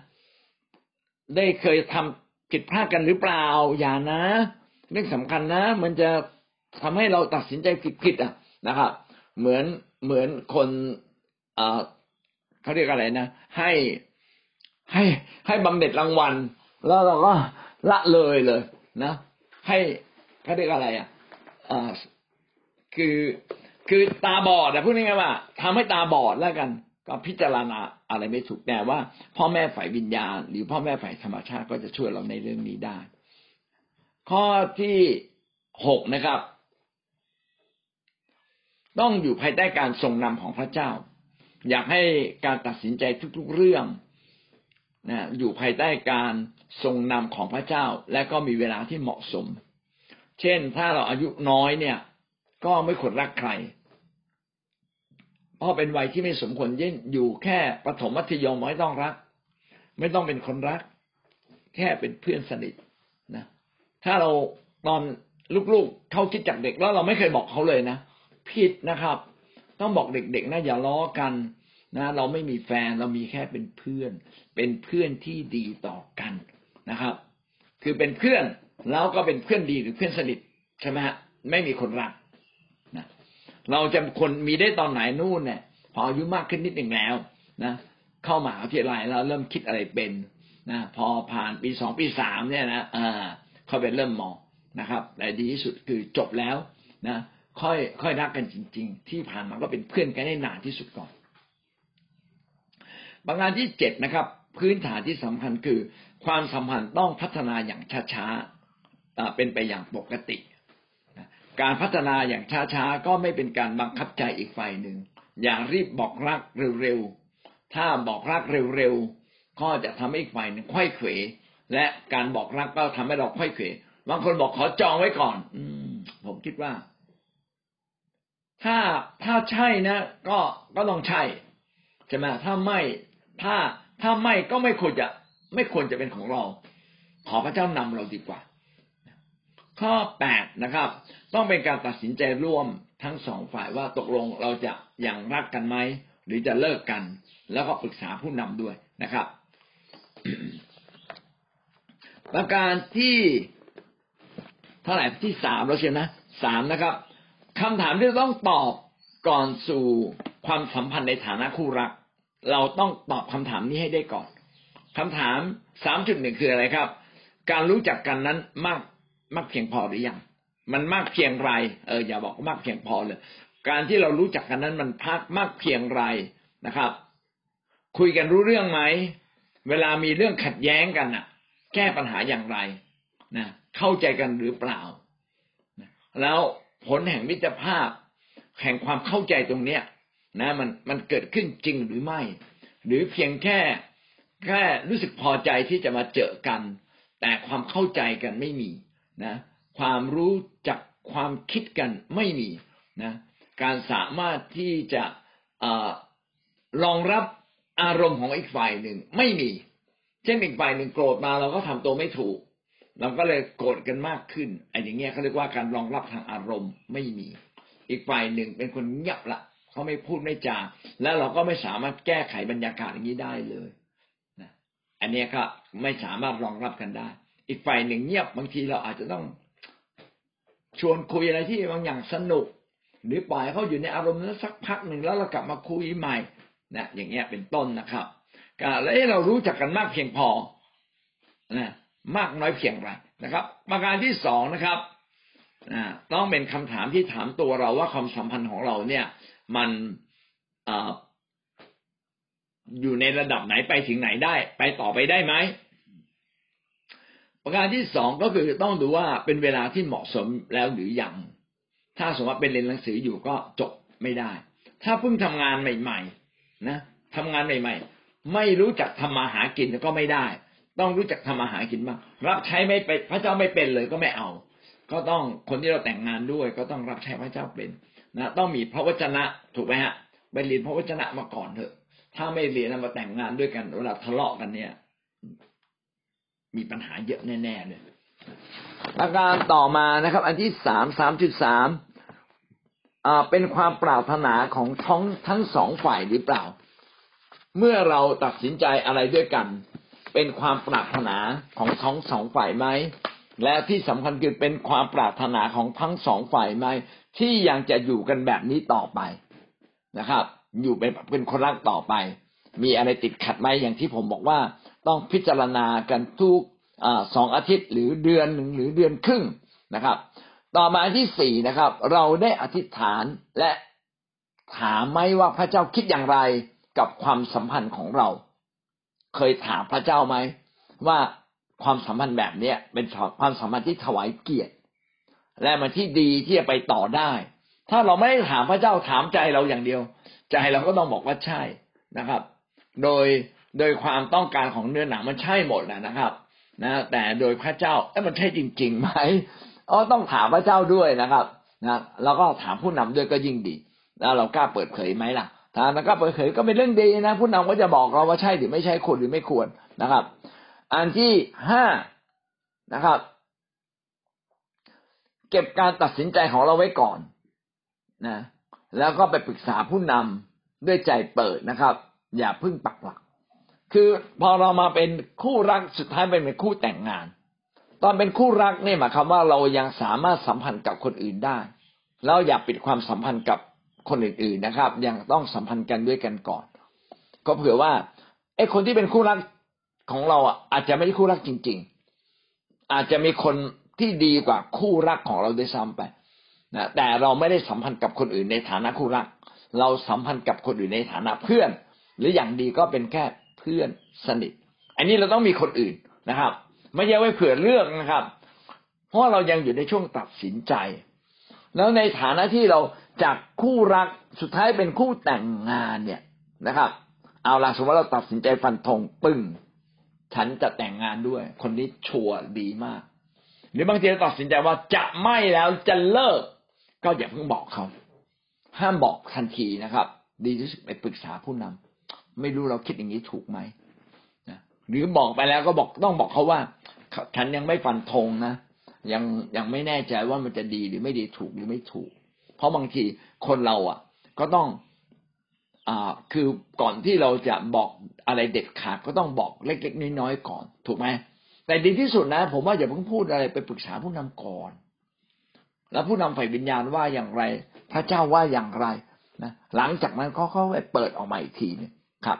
[SPEAKER 1] ได้เคยทำผิดพลาดกันหรือเปล่าอย่านะ เรื่องสำคัญนะ มันจะทำให้เราตัดสินใจผิดๆอะนะครับ เหมือน เหมือนคนเขาเรียกอะไรนะ ให้ให้ให้บำเหน็จรางวัล แล้วเราก็ละเลยเลยนะ ให้เขาเรียกอะไรอะคือคือตาบอดแต่พูดง่ายๆว่าทำให้ตาบอดแล้วกัน ก็พิจารณาอะไรไม่ถูกแต่ว่า พ่อแม่ฝ่ายวิญญาณ หรือพ่อแม่ฝ่ายธรรมชาติก็จะช่วยเราในเรื่องนี้ได้ ข้อที่หกนะครับ ต้องอยู่ภายใต้การทรงนำของพระเจ้า อยากให้การตัดสินใจทุกๆเรื่องนะอยู่ภายใต้การทรงนำของพระเจ้า และก็มีเวลาที่เหมาะสม เช่นถ้าเราอายุน้อยเนี่ย ก็ไม่ควรรักใคร เพราะเป็นวัยที่ไม่สมควรยิ่งอยู่แค่ประถมมัธยมไม่ต้องรัก ไม่ต้องเป็นคนรัก แค่เป็นเพื่อนสนิทนะ ถ้าเราตอนลูกๆเขาคิดจากเด็กแล้วเราไม่เคยบอกเขาเลยนะ ผิดนะครับ ต้องบอกเด็กๆนะอย่าล้อกันนะเราไม่มีแฟนเรามีแค่เป็นเพื่อน เป็นเพื่อนที่ดีต่อกันนะครับ คือเป็นเพื่อนแล้วก็เป็นเพื่อนดีหรือเพื่อนสนิทใช่ไหมฮะไม่มีคนรักนะเราจะคนมีได้ตอนไหนนู่นเนี่ยพออายุมากขึ้นนิดหนึ่งแล้วนะเข้ามหาวิทยาลัยแล้วเริ่มคิดอะไรเป็นนะพอผ่านปีสองปีสามเนี่ยนะอ่าเขาเป็นเริ่มมองนะครับแต่ดีที่สุดคือจบแล้วนะ ค่อยค่อยรักกันจริง ๆ ที่ผ่านมาก็เป็นเพื่อนกันได้นานที่สุดก่อน ประการที่เจ็ดนะครับ พื้นฐานที่สำคัญคือ ความสัมพันธ์ต้องพัฒนาอย่างช้าๆเป็นไปอย่างปกติ การพัฒนาอย่างช้าๆก็ไม่เป็นการบังคับใจอีกฝ่ายหนึ่ง อย่ารีบบอกรักเร็วๆถ้าบอกรักเร็วๆก็จะทำให้อีกฝ่ายหนึ่งค่อยเขวและการบอกรักก็ทำให้เราค่อยเขวบางคนบอกขอจองไว้ก่อน อืมผมคิดว่า ถ้าถ้าใช่นะ ก็ก็ต้องใช่ใช่ไหมถ้าไม่ถ้าถ้าไม่ก็ไม่ควรจะ ไม่ควรจะเป็นของเรา ขอพระเจ้านำเราดีกว่า ข้อแปดนะครับ ต้องเป็นการตัดสินใจร่วมทั้งสองฝ่ายว่าตกลงเราจะย่างรักกันไหมหรือจะเลิกกัน แล้วก็ปรึกษาผู้นำด้วยนะครับ ประการที่เท่าไหร่ที่สามแล้วเชียวนะสามนะครับ คำถามที่ต้องตอบก่อนสู่ความสัมพันธ์ในฐานะคู่รัก เราต้องตอบคำถามนี้ให้ได้ก่อนคำถามสามจุดหนึ่งคืออะไรครับ การรู้จักกันนั้นมากมากเพียงพอหรือยังมันมากเพียงไรเอออย่าบอกมากเพียงพอเลย การที่เรารู้จักกันนั้นมันพักมากเพียงไรนะครับ คุยกันรู้เรื่องไหมเวลามีเรื่องขัดแย้งกันอะ แก้ปัญหาอย่างไรนะเข้าใจกันหรือเปล่า แล้ว ผลแห่งมิตรภาพ แห่งความเข้าใจตรงเนี้ยนะ มันมันเกิดขึ้นจริงหรือไม่ หรือเพียงแค่แค่รู้สึกพอใจที่จะมาเจอกัน แต่ความเข้าใจกันไม่มีนะ ความรู้จักความคิดกันไม่มีนะ การสามารถที่จะอรองรับอารมณ์ของอีกฝ่ายหนึ่งไม่มี เช่นอีกฝ่ายหนึ่งโกรธมาเราก็ทำตัวไม่ถูก เราก็เลยโกรธกันมากขึ้นไอ้อย่างเงี้ยเขาเรียกว่าการรองรับทางอารมณ์ไม่มี อีกฝ่ายหนึ่งเป็นคนเงียบละเขาไม่พูดไม่จาแล้วเราก็ไม่สามารถแก้ไขบรรยากาศอย่างนี้ได้เลยนะอันนี้ก็ไม่สามารถรองรับกันได้ อีกฝ่ายหนึ่งเงียบบางทีเราอาจจะต้อง ชวนคุยอะไรที่บางอย่างสนุก หรือปล่อยเขาอยู่ในอารมณ์นั้นสักพักหนึ่งแล้วเรากลับมาคุยใหม่นะอย่างเงี้ยเป็นต้นนะครับแล้วเรารู้จักกันมากเพียงพอนะ มากน้อยเพียงไรนะครับ ประการที่สองนะครับต้องเป็นคำถามที่ถามตัวเราว่าความสัมพันธ์ของเราเนี่ย มันออยู่ในระดับไหนไปถึงไหนได้ ไปต่อไปได้ไหมประการที่สองก็คือต้องดูว่าเป็นเวลาที่เหมาะสมแล้วหรือยังถ้าสมมติว่าเป็นเรียนหนังสืออยู่ก็จบไม่ได้ ถ้าเพิ่งทำงานใหม่ ๆ นะทำงานใหม่ ๆ ไม่รู้จักทำมาหากินก็ไม่ได้ ต้องรู้จักทำมาหารกินบ้างรับใช้ไม่ไปพระเจ้าไม่เป็นเลยก็ไม่เอา ก็ต้องคนที่เราแต่งงานด้วย ก็ต้องรับใช้พระเจ้าเป็นนะ ต้องมีพระวจนะถูกไหมฮะไปเรียนพระวจนะมาก่อนเถอะ ถ้าไม่เรียนมาแต่งงานด้วยกันเวลาทะเลาะกันเนี่ย มีปัญหาเยอะแน่ๆเลยประการต่อมานะครับ อันที่สามสามจุดสามเป็นความปรารถนาของท้องทั้งสองฝ่ายหรือเปล่า เมื่อเราตัดสินใจอะไรด้วยกัน เป็นความปรารถนาของทั้งสองฝ่ายไหมและที่สำคัญคือเป็นความปรารถนาของทั้งสองฝ่ายไหมที่ยังจะอยู่กันแบบนี้ต่อไปนะครับ อยู่เป็นเป็นคนรักต่อไป มีอะไรติดขัดไหมอย่างที่ผมบอกว่า ต้องพิจารณากันทุกสองอาทิตย์หรือเดือนหนึ่งหรือเดือนครึ่งนะครับ ต่อมาที่สี่นะครับ เราได้อธิษฐานและถามไหมว่าพระเจ้าคิดอย่างไรกับความสัมพันธ์ของเรา เคยถามพระเจ้าไหมว่าความสัมพันธ์แบบเนี้ยเป็นความสัมพันธ์ที่ถวายเกียรติ และมันที่ดีที่จะไปต่อได้ ถ้าเราไม่ได้ถามพระเจ้าถามใจเราอย่างเดียว ใจเราก็ต้องบอกว่าใช่นะครับ โดยโดยความต้องการของเนื้อหนังมันใช่หมดนะครับนะแต่โดยพระเจ้าเอ้มันใช่จริงๆไหมอ๋อต้องถามพระเจ้าด้วยนะครับนะแล้วก็ถามผู้นำด้วยก็ยิ่งดี แล้วเรากล้าเปิดเผยไหมล่ะ ถ้าเรากล้าเปิดเผยก็เป็นเรื่องดีนะ ผู้นำก็จะบอกเราว่าใช่หรือไม่ใช่ควรหรือไม่ควรนะครับ อันที่ห้านะครับ เก็บการตัดสินใจของเราไว้ก่อนนะ แล้วก็ไปปรึกษาผู้นำด้วยใจเปิดนะครับ อย่าพึ่งปักหลัก คือพอเรามาเป็นคู่รักสุดท้ายเป็นคู่แต่งงาน ตอนเป็นคู่รักเนี่ยหมายความว่าเรายังสามารถสัมพันธ์กับคนอื่นได้ แล้วอย่าปิดความสัมพันธ์กับ คนอื่นๆนะครับ ยังต้องสัมพันธ์กันด้วยกันก่อน ก็เผื่อว่าไอ้คนที่เป็นคู่รักของเราอะอาจจะไม่ใช่คู่รักจริง ๆ อาจจะมีคนที่ดีกว่าคู่รักของเราด้วยซ้ำไปนะแต่เราไม่ได้สัมพันธ์กับคนอื่นในฐานะคู่รัก เราสัมพันธ์กับคนอื่นในฐานะเพื่อน หรืออย่างดีก็เป็นแค่เพื่อนสนิท อันนี้เราต้องมีคนอื่นนะครับ ไม่ใช่ไว้เผื่อเลือกนะครับ เพราะเรายังอยู่ในช่วงตัดสินใจ แล้วในฐานะที่เราจากคู่รักสุดท้ายเป็นคู่แต่งงานเนี่ยนะครับ เอาล่ะสมมติว่าเราตัดสินใจฟันธงปึ้งฉันจะแต่งงานด้วย คนนี้ชัวร์ดีมาก หรือบางทีเราตัดสินใจว่าจะไม่แล้วจะเลิก ก็อย่าเพิ่งบอกเขาห้ามบอกทันทีนะครับ ดีที่สุดไปปรึกษาผู้นำไม่รู้เราคิดอย่างนี้ถูกไหมหรือบอกไปแล้วก็บอกต้องบอกเขาว่า ฉันยังไม่ฟันธงนะ ยังยังไม่แน่ใจว่ามันจะดีหรือไม่ดีถูกหรือไม่ถูก เพราะบางทีคนเราอะ ก็ต้อง อ่า คือก่อนที่เราจะบอกอะไรเด็ดขาดก็ต้องบอกเล็ก ๆ น้อยๆก่อน ถูกไหมแต่ดีที่สุดนะ ผมว่าอย่าเพิ่งพูดอะไรไปปรึกษาผู้นำก่อน แล้วผู้นำฝ่ายวิญญาณว่าอย่างไร พระเจ้าว่าอย่างไรนะหลังจากนั้นเขาเขาไปเปิดออกมาอีกทีนึงครับ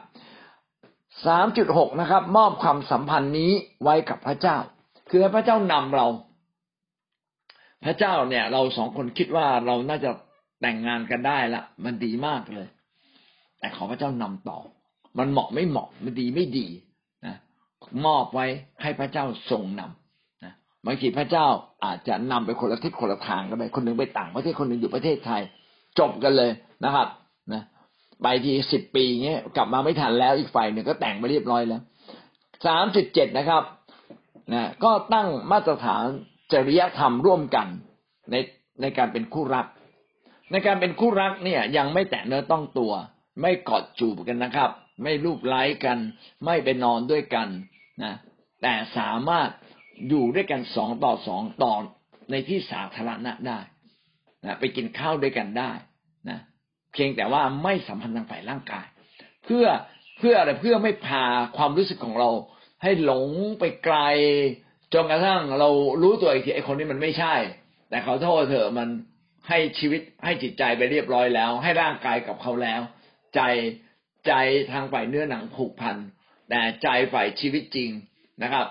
[SPEAKER 1] สามจุดหกนะครับ มอบความสัมพันธ์นี้ไว้กับพระเจ้า คือให้พระเจ้านำเรา พระเจ้าเนี่ย เราสองคนคิดว่าเราน่าจะแต่งงานกันได้ละมันดีมากเลย แต่ขอพระเจ้านำต่อ มันเหมาะไม่เหมาะมันดีไม่ดีนะมอบไว้ให้พระเจ้าทรงนำนะบางทีพระเจ้าอาจจะนำไปคนละทิศคนละทางก็ไปคนหนึ่งไปต่างประเทศคนหนึ่งอยู่ประเทศไทย จบกันเลยนะครับนะไปทีสิบปีเงี้ยกลับมาไม่ทันแล้วอีกฝ่ายหนึ่งก็แต่งไปเรียบร้อยแล้วสามสิบเจ็ดนะครับนะก็ตั้งมาตรฐาน จริยธรรมร่วมกันในในการเป็นคู่รัก ในการเป็นคู่รักเนี่ยยังไม่แตะเนื้อต้องตัว ไม่กอดจูบกันนะครับ ไม่รูปไล้กัน ไม่ไปนอนด้วยกันนะแต่สามารถอยู่ด้วยกันสองต่อสองตอนในที่สาธารณะได้นะไปกินข้าวด้วยกันได้นะเพียงแต่ว่าไม่สัมพันธ์ทางฝ่ายร่างกาย เพื่อเพื่ออะไรเพื่อไม่พาความรู้สึกของเรา ให้หลงไปไกล จนกระทั่งเรารู้ตัวอีกทีไอ้คนนี้มันไม่ใช่ แต่เขาโทษเถอะมันให้ชีวิตให้จิตใจไปเรียบร้อยแล้ว ให้ร่างกายกับเขาแล้ว ใจใจทางฝ่ายเนื้อหนังผูกพันแต่ใจฝ่ายชีวิตจริงนะครับ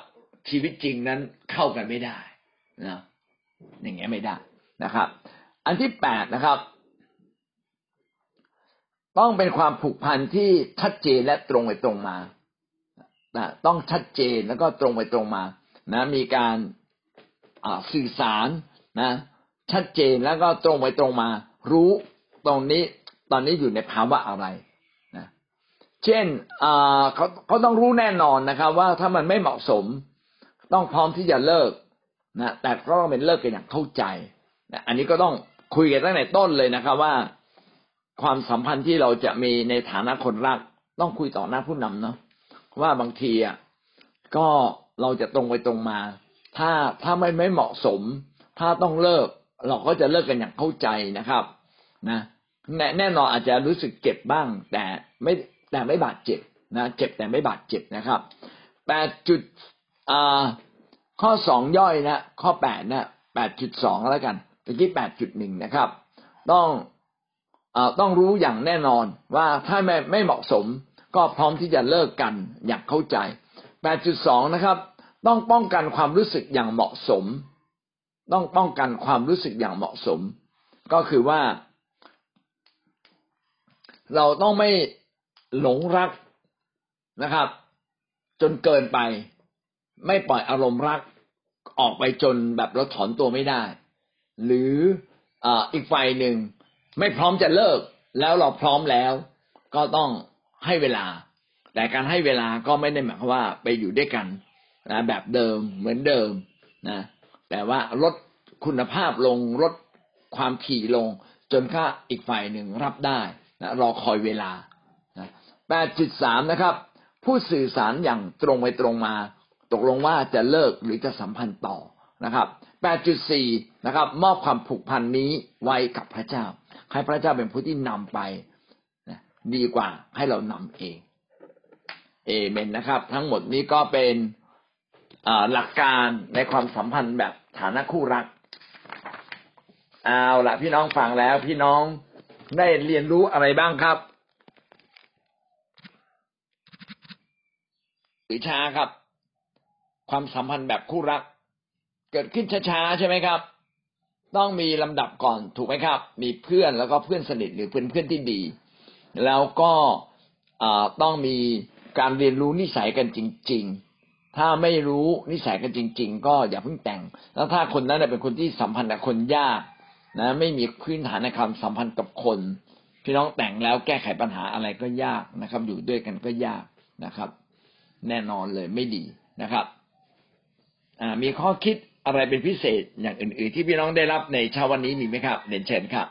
[SPEAKER 1] ชีวิตจริงนั้นเข้ากันไม่ได้นะอย่างเงี้ยไม่ได้นะครับ อันที่แปดนะครับ ต้องเป็นความผูกพันที่ชัดเจนและตรงไปตรงมาต้องชัดเจนแล้วก็ตรงไปตรงมา นะมีการสื่อสารนะ ชัดเจนแล้วก็ตรงไปตรงมา รู้ตรงนี้ตอนนี้อยู่ในภาวะอะไรนะเช่นเขาเขาต้องรู้แน่นอนนะครับว่าถ้ามันไม่เหมาะสม ต้องพร้อมที่จะเลิกนะแต่ก็ต้องเป็นเลิกกันอย่างเข้าใจนะอันนี้ก็ต้องคุยกันตั้งแต่ต้นเลยนะครับว่าความสัมพันธ์ที่เราจะมีในฐานะคนรัก ต้องคุยต่อหน้าผู้นำเนาะว่าบางทีอะก็ เราจะตรงไปตรงมา ถ้าถ้าไม่ไม่เหมาะสม ถ้าต้องเลิก เราก็จะเลิกกันอย่างเข้าใจนะครับ นะแน่แน่นอนอาจจะรู้สึกเจ็บบ้าง แต่ไม่แต่ไม่บาดเจ็บนะเจ็บแต่ไม่บาดเจ็บนะครับแปดจุดอ่าข้อสองย่อยนะ ข้อแปดนะแปดจุดสองแล้วกันตะกี้แปดจุดหนึ่งนะครับ ต้องอต้องรู้อย่างแน่นอนว่าถ้าไม่ไม่เหมาะสม ก็พร้อมที่จะเลิกกันอย่างเข้าใจแปดจุดสองนะครับ ต้องป้องกันความรู้สึกอย่างเหมาะสม ต้องป้องกันความรู้สึกอย่างเหมาะสม ก็คือว่า เราต้องไม่หลงรักนะครับ จนเกินไป ไม่ปล่อยอารมณ์รักออกไปจนแบบเราถอนตัวไม่ได้ หรืออีกฝ่ายหนึ่งไม่พร้อมจะเลิก แล้วเราพร้อมแล้ว ก็ต้องให้เวลา แต่การให้เวลาก็ไม่ได้หมายความว่าไปอยู่ด้วยกัน นะแบบเดิมเหมือนเดิมนะแต่ว่าลดคุณภาพลงลดความถี่ลง จนค่าอีกฝ่ายหนึ่งรับได้นะรอคอยเวลาแปดจุดสามนะครับ ผู้สื่อสารอย่างตรงไปตรงมา ตกลงว่าจะเลิกหรือจะสัมพันธ์ต่อนะครับแปดจุดสี่นะครับ มอบความผูกพันนี้ไว้กับพระเจ้า ให้พระเจ้าเป็นผู้ที่นำไปดีกว่าให้เรานำเอง เอเมนนะครับ ทั้งหมดนี้ก็เป็น หลักการในความสัมพันธ์แบบฐานะคู่รัก เอาละพี่น้องฟังแล้ว พี่น้องได้เรียนรู้อะไรบ้างครับหรือช้าครับ ความสัมพันธ์แบบคู่รัก เกิดขึ้นช้าๆใช่ไหมครับ ต้องมีลำดับก่อนถูกไหมครับ มีเพื่อนแล้วก็เพื่อนสนิทหรือเพื่อนเพื่อนที่ดี แล้วก็ต้องมีการเรียนรู้นิสัยกันจริง ๆ ถ้าไม่รู้นิสัยกันจริง ๆ ก็อย่าเพิ่งแต่ง แล้วถ้าคนนั้นเป็นคนที่สัมพันธ์กับคนยากนะ ไม่มีพื้นฐานในความสัมพันธ์กับคน พี่น้องแต่งแล้วแก้ไขปัญหาอะไรก็ยากนะครับ อยู่ด้วยกันก็ยากนะครับ แน่นอนเลยไม่ดีนะครับมีข้อคิดอะไรเป็นพิเศษอย่างอื่น ๆ ที่พี่น้องได้รับในเช้าวันนี้มีไหมครับเด่นเชิญครับ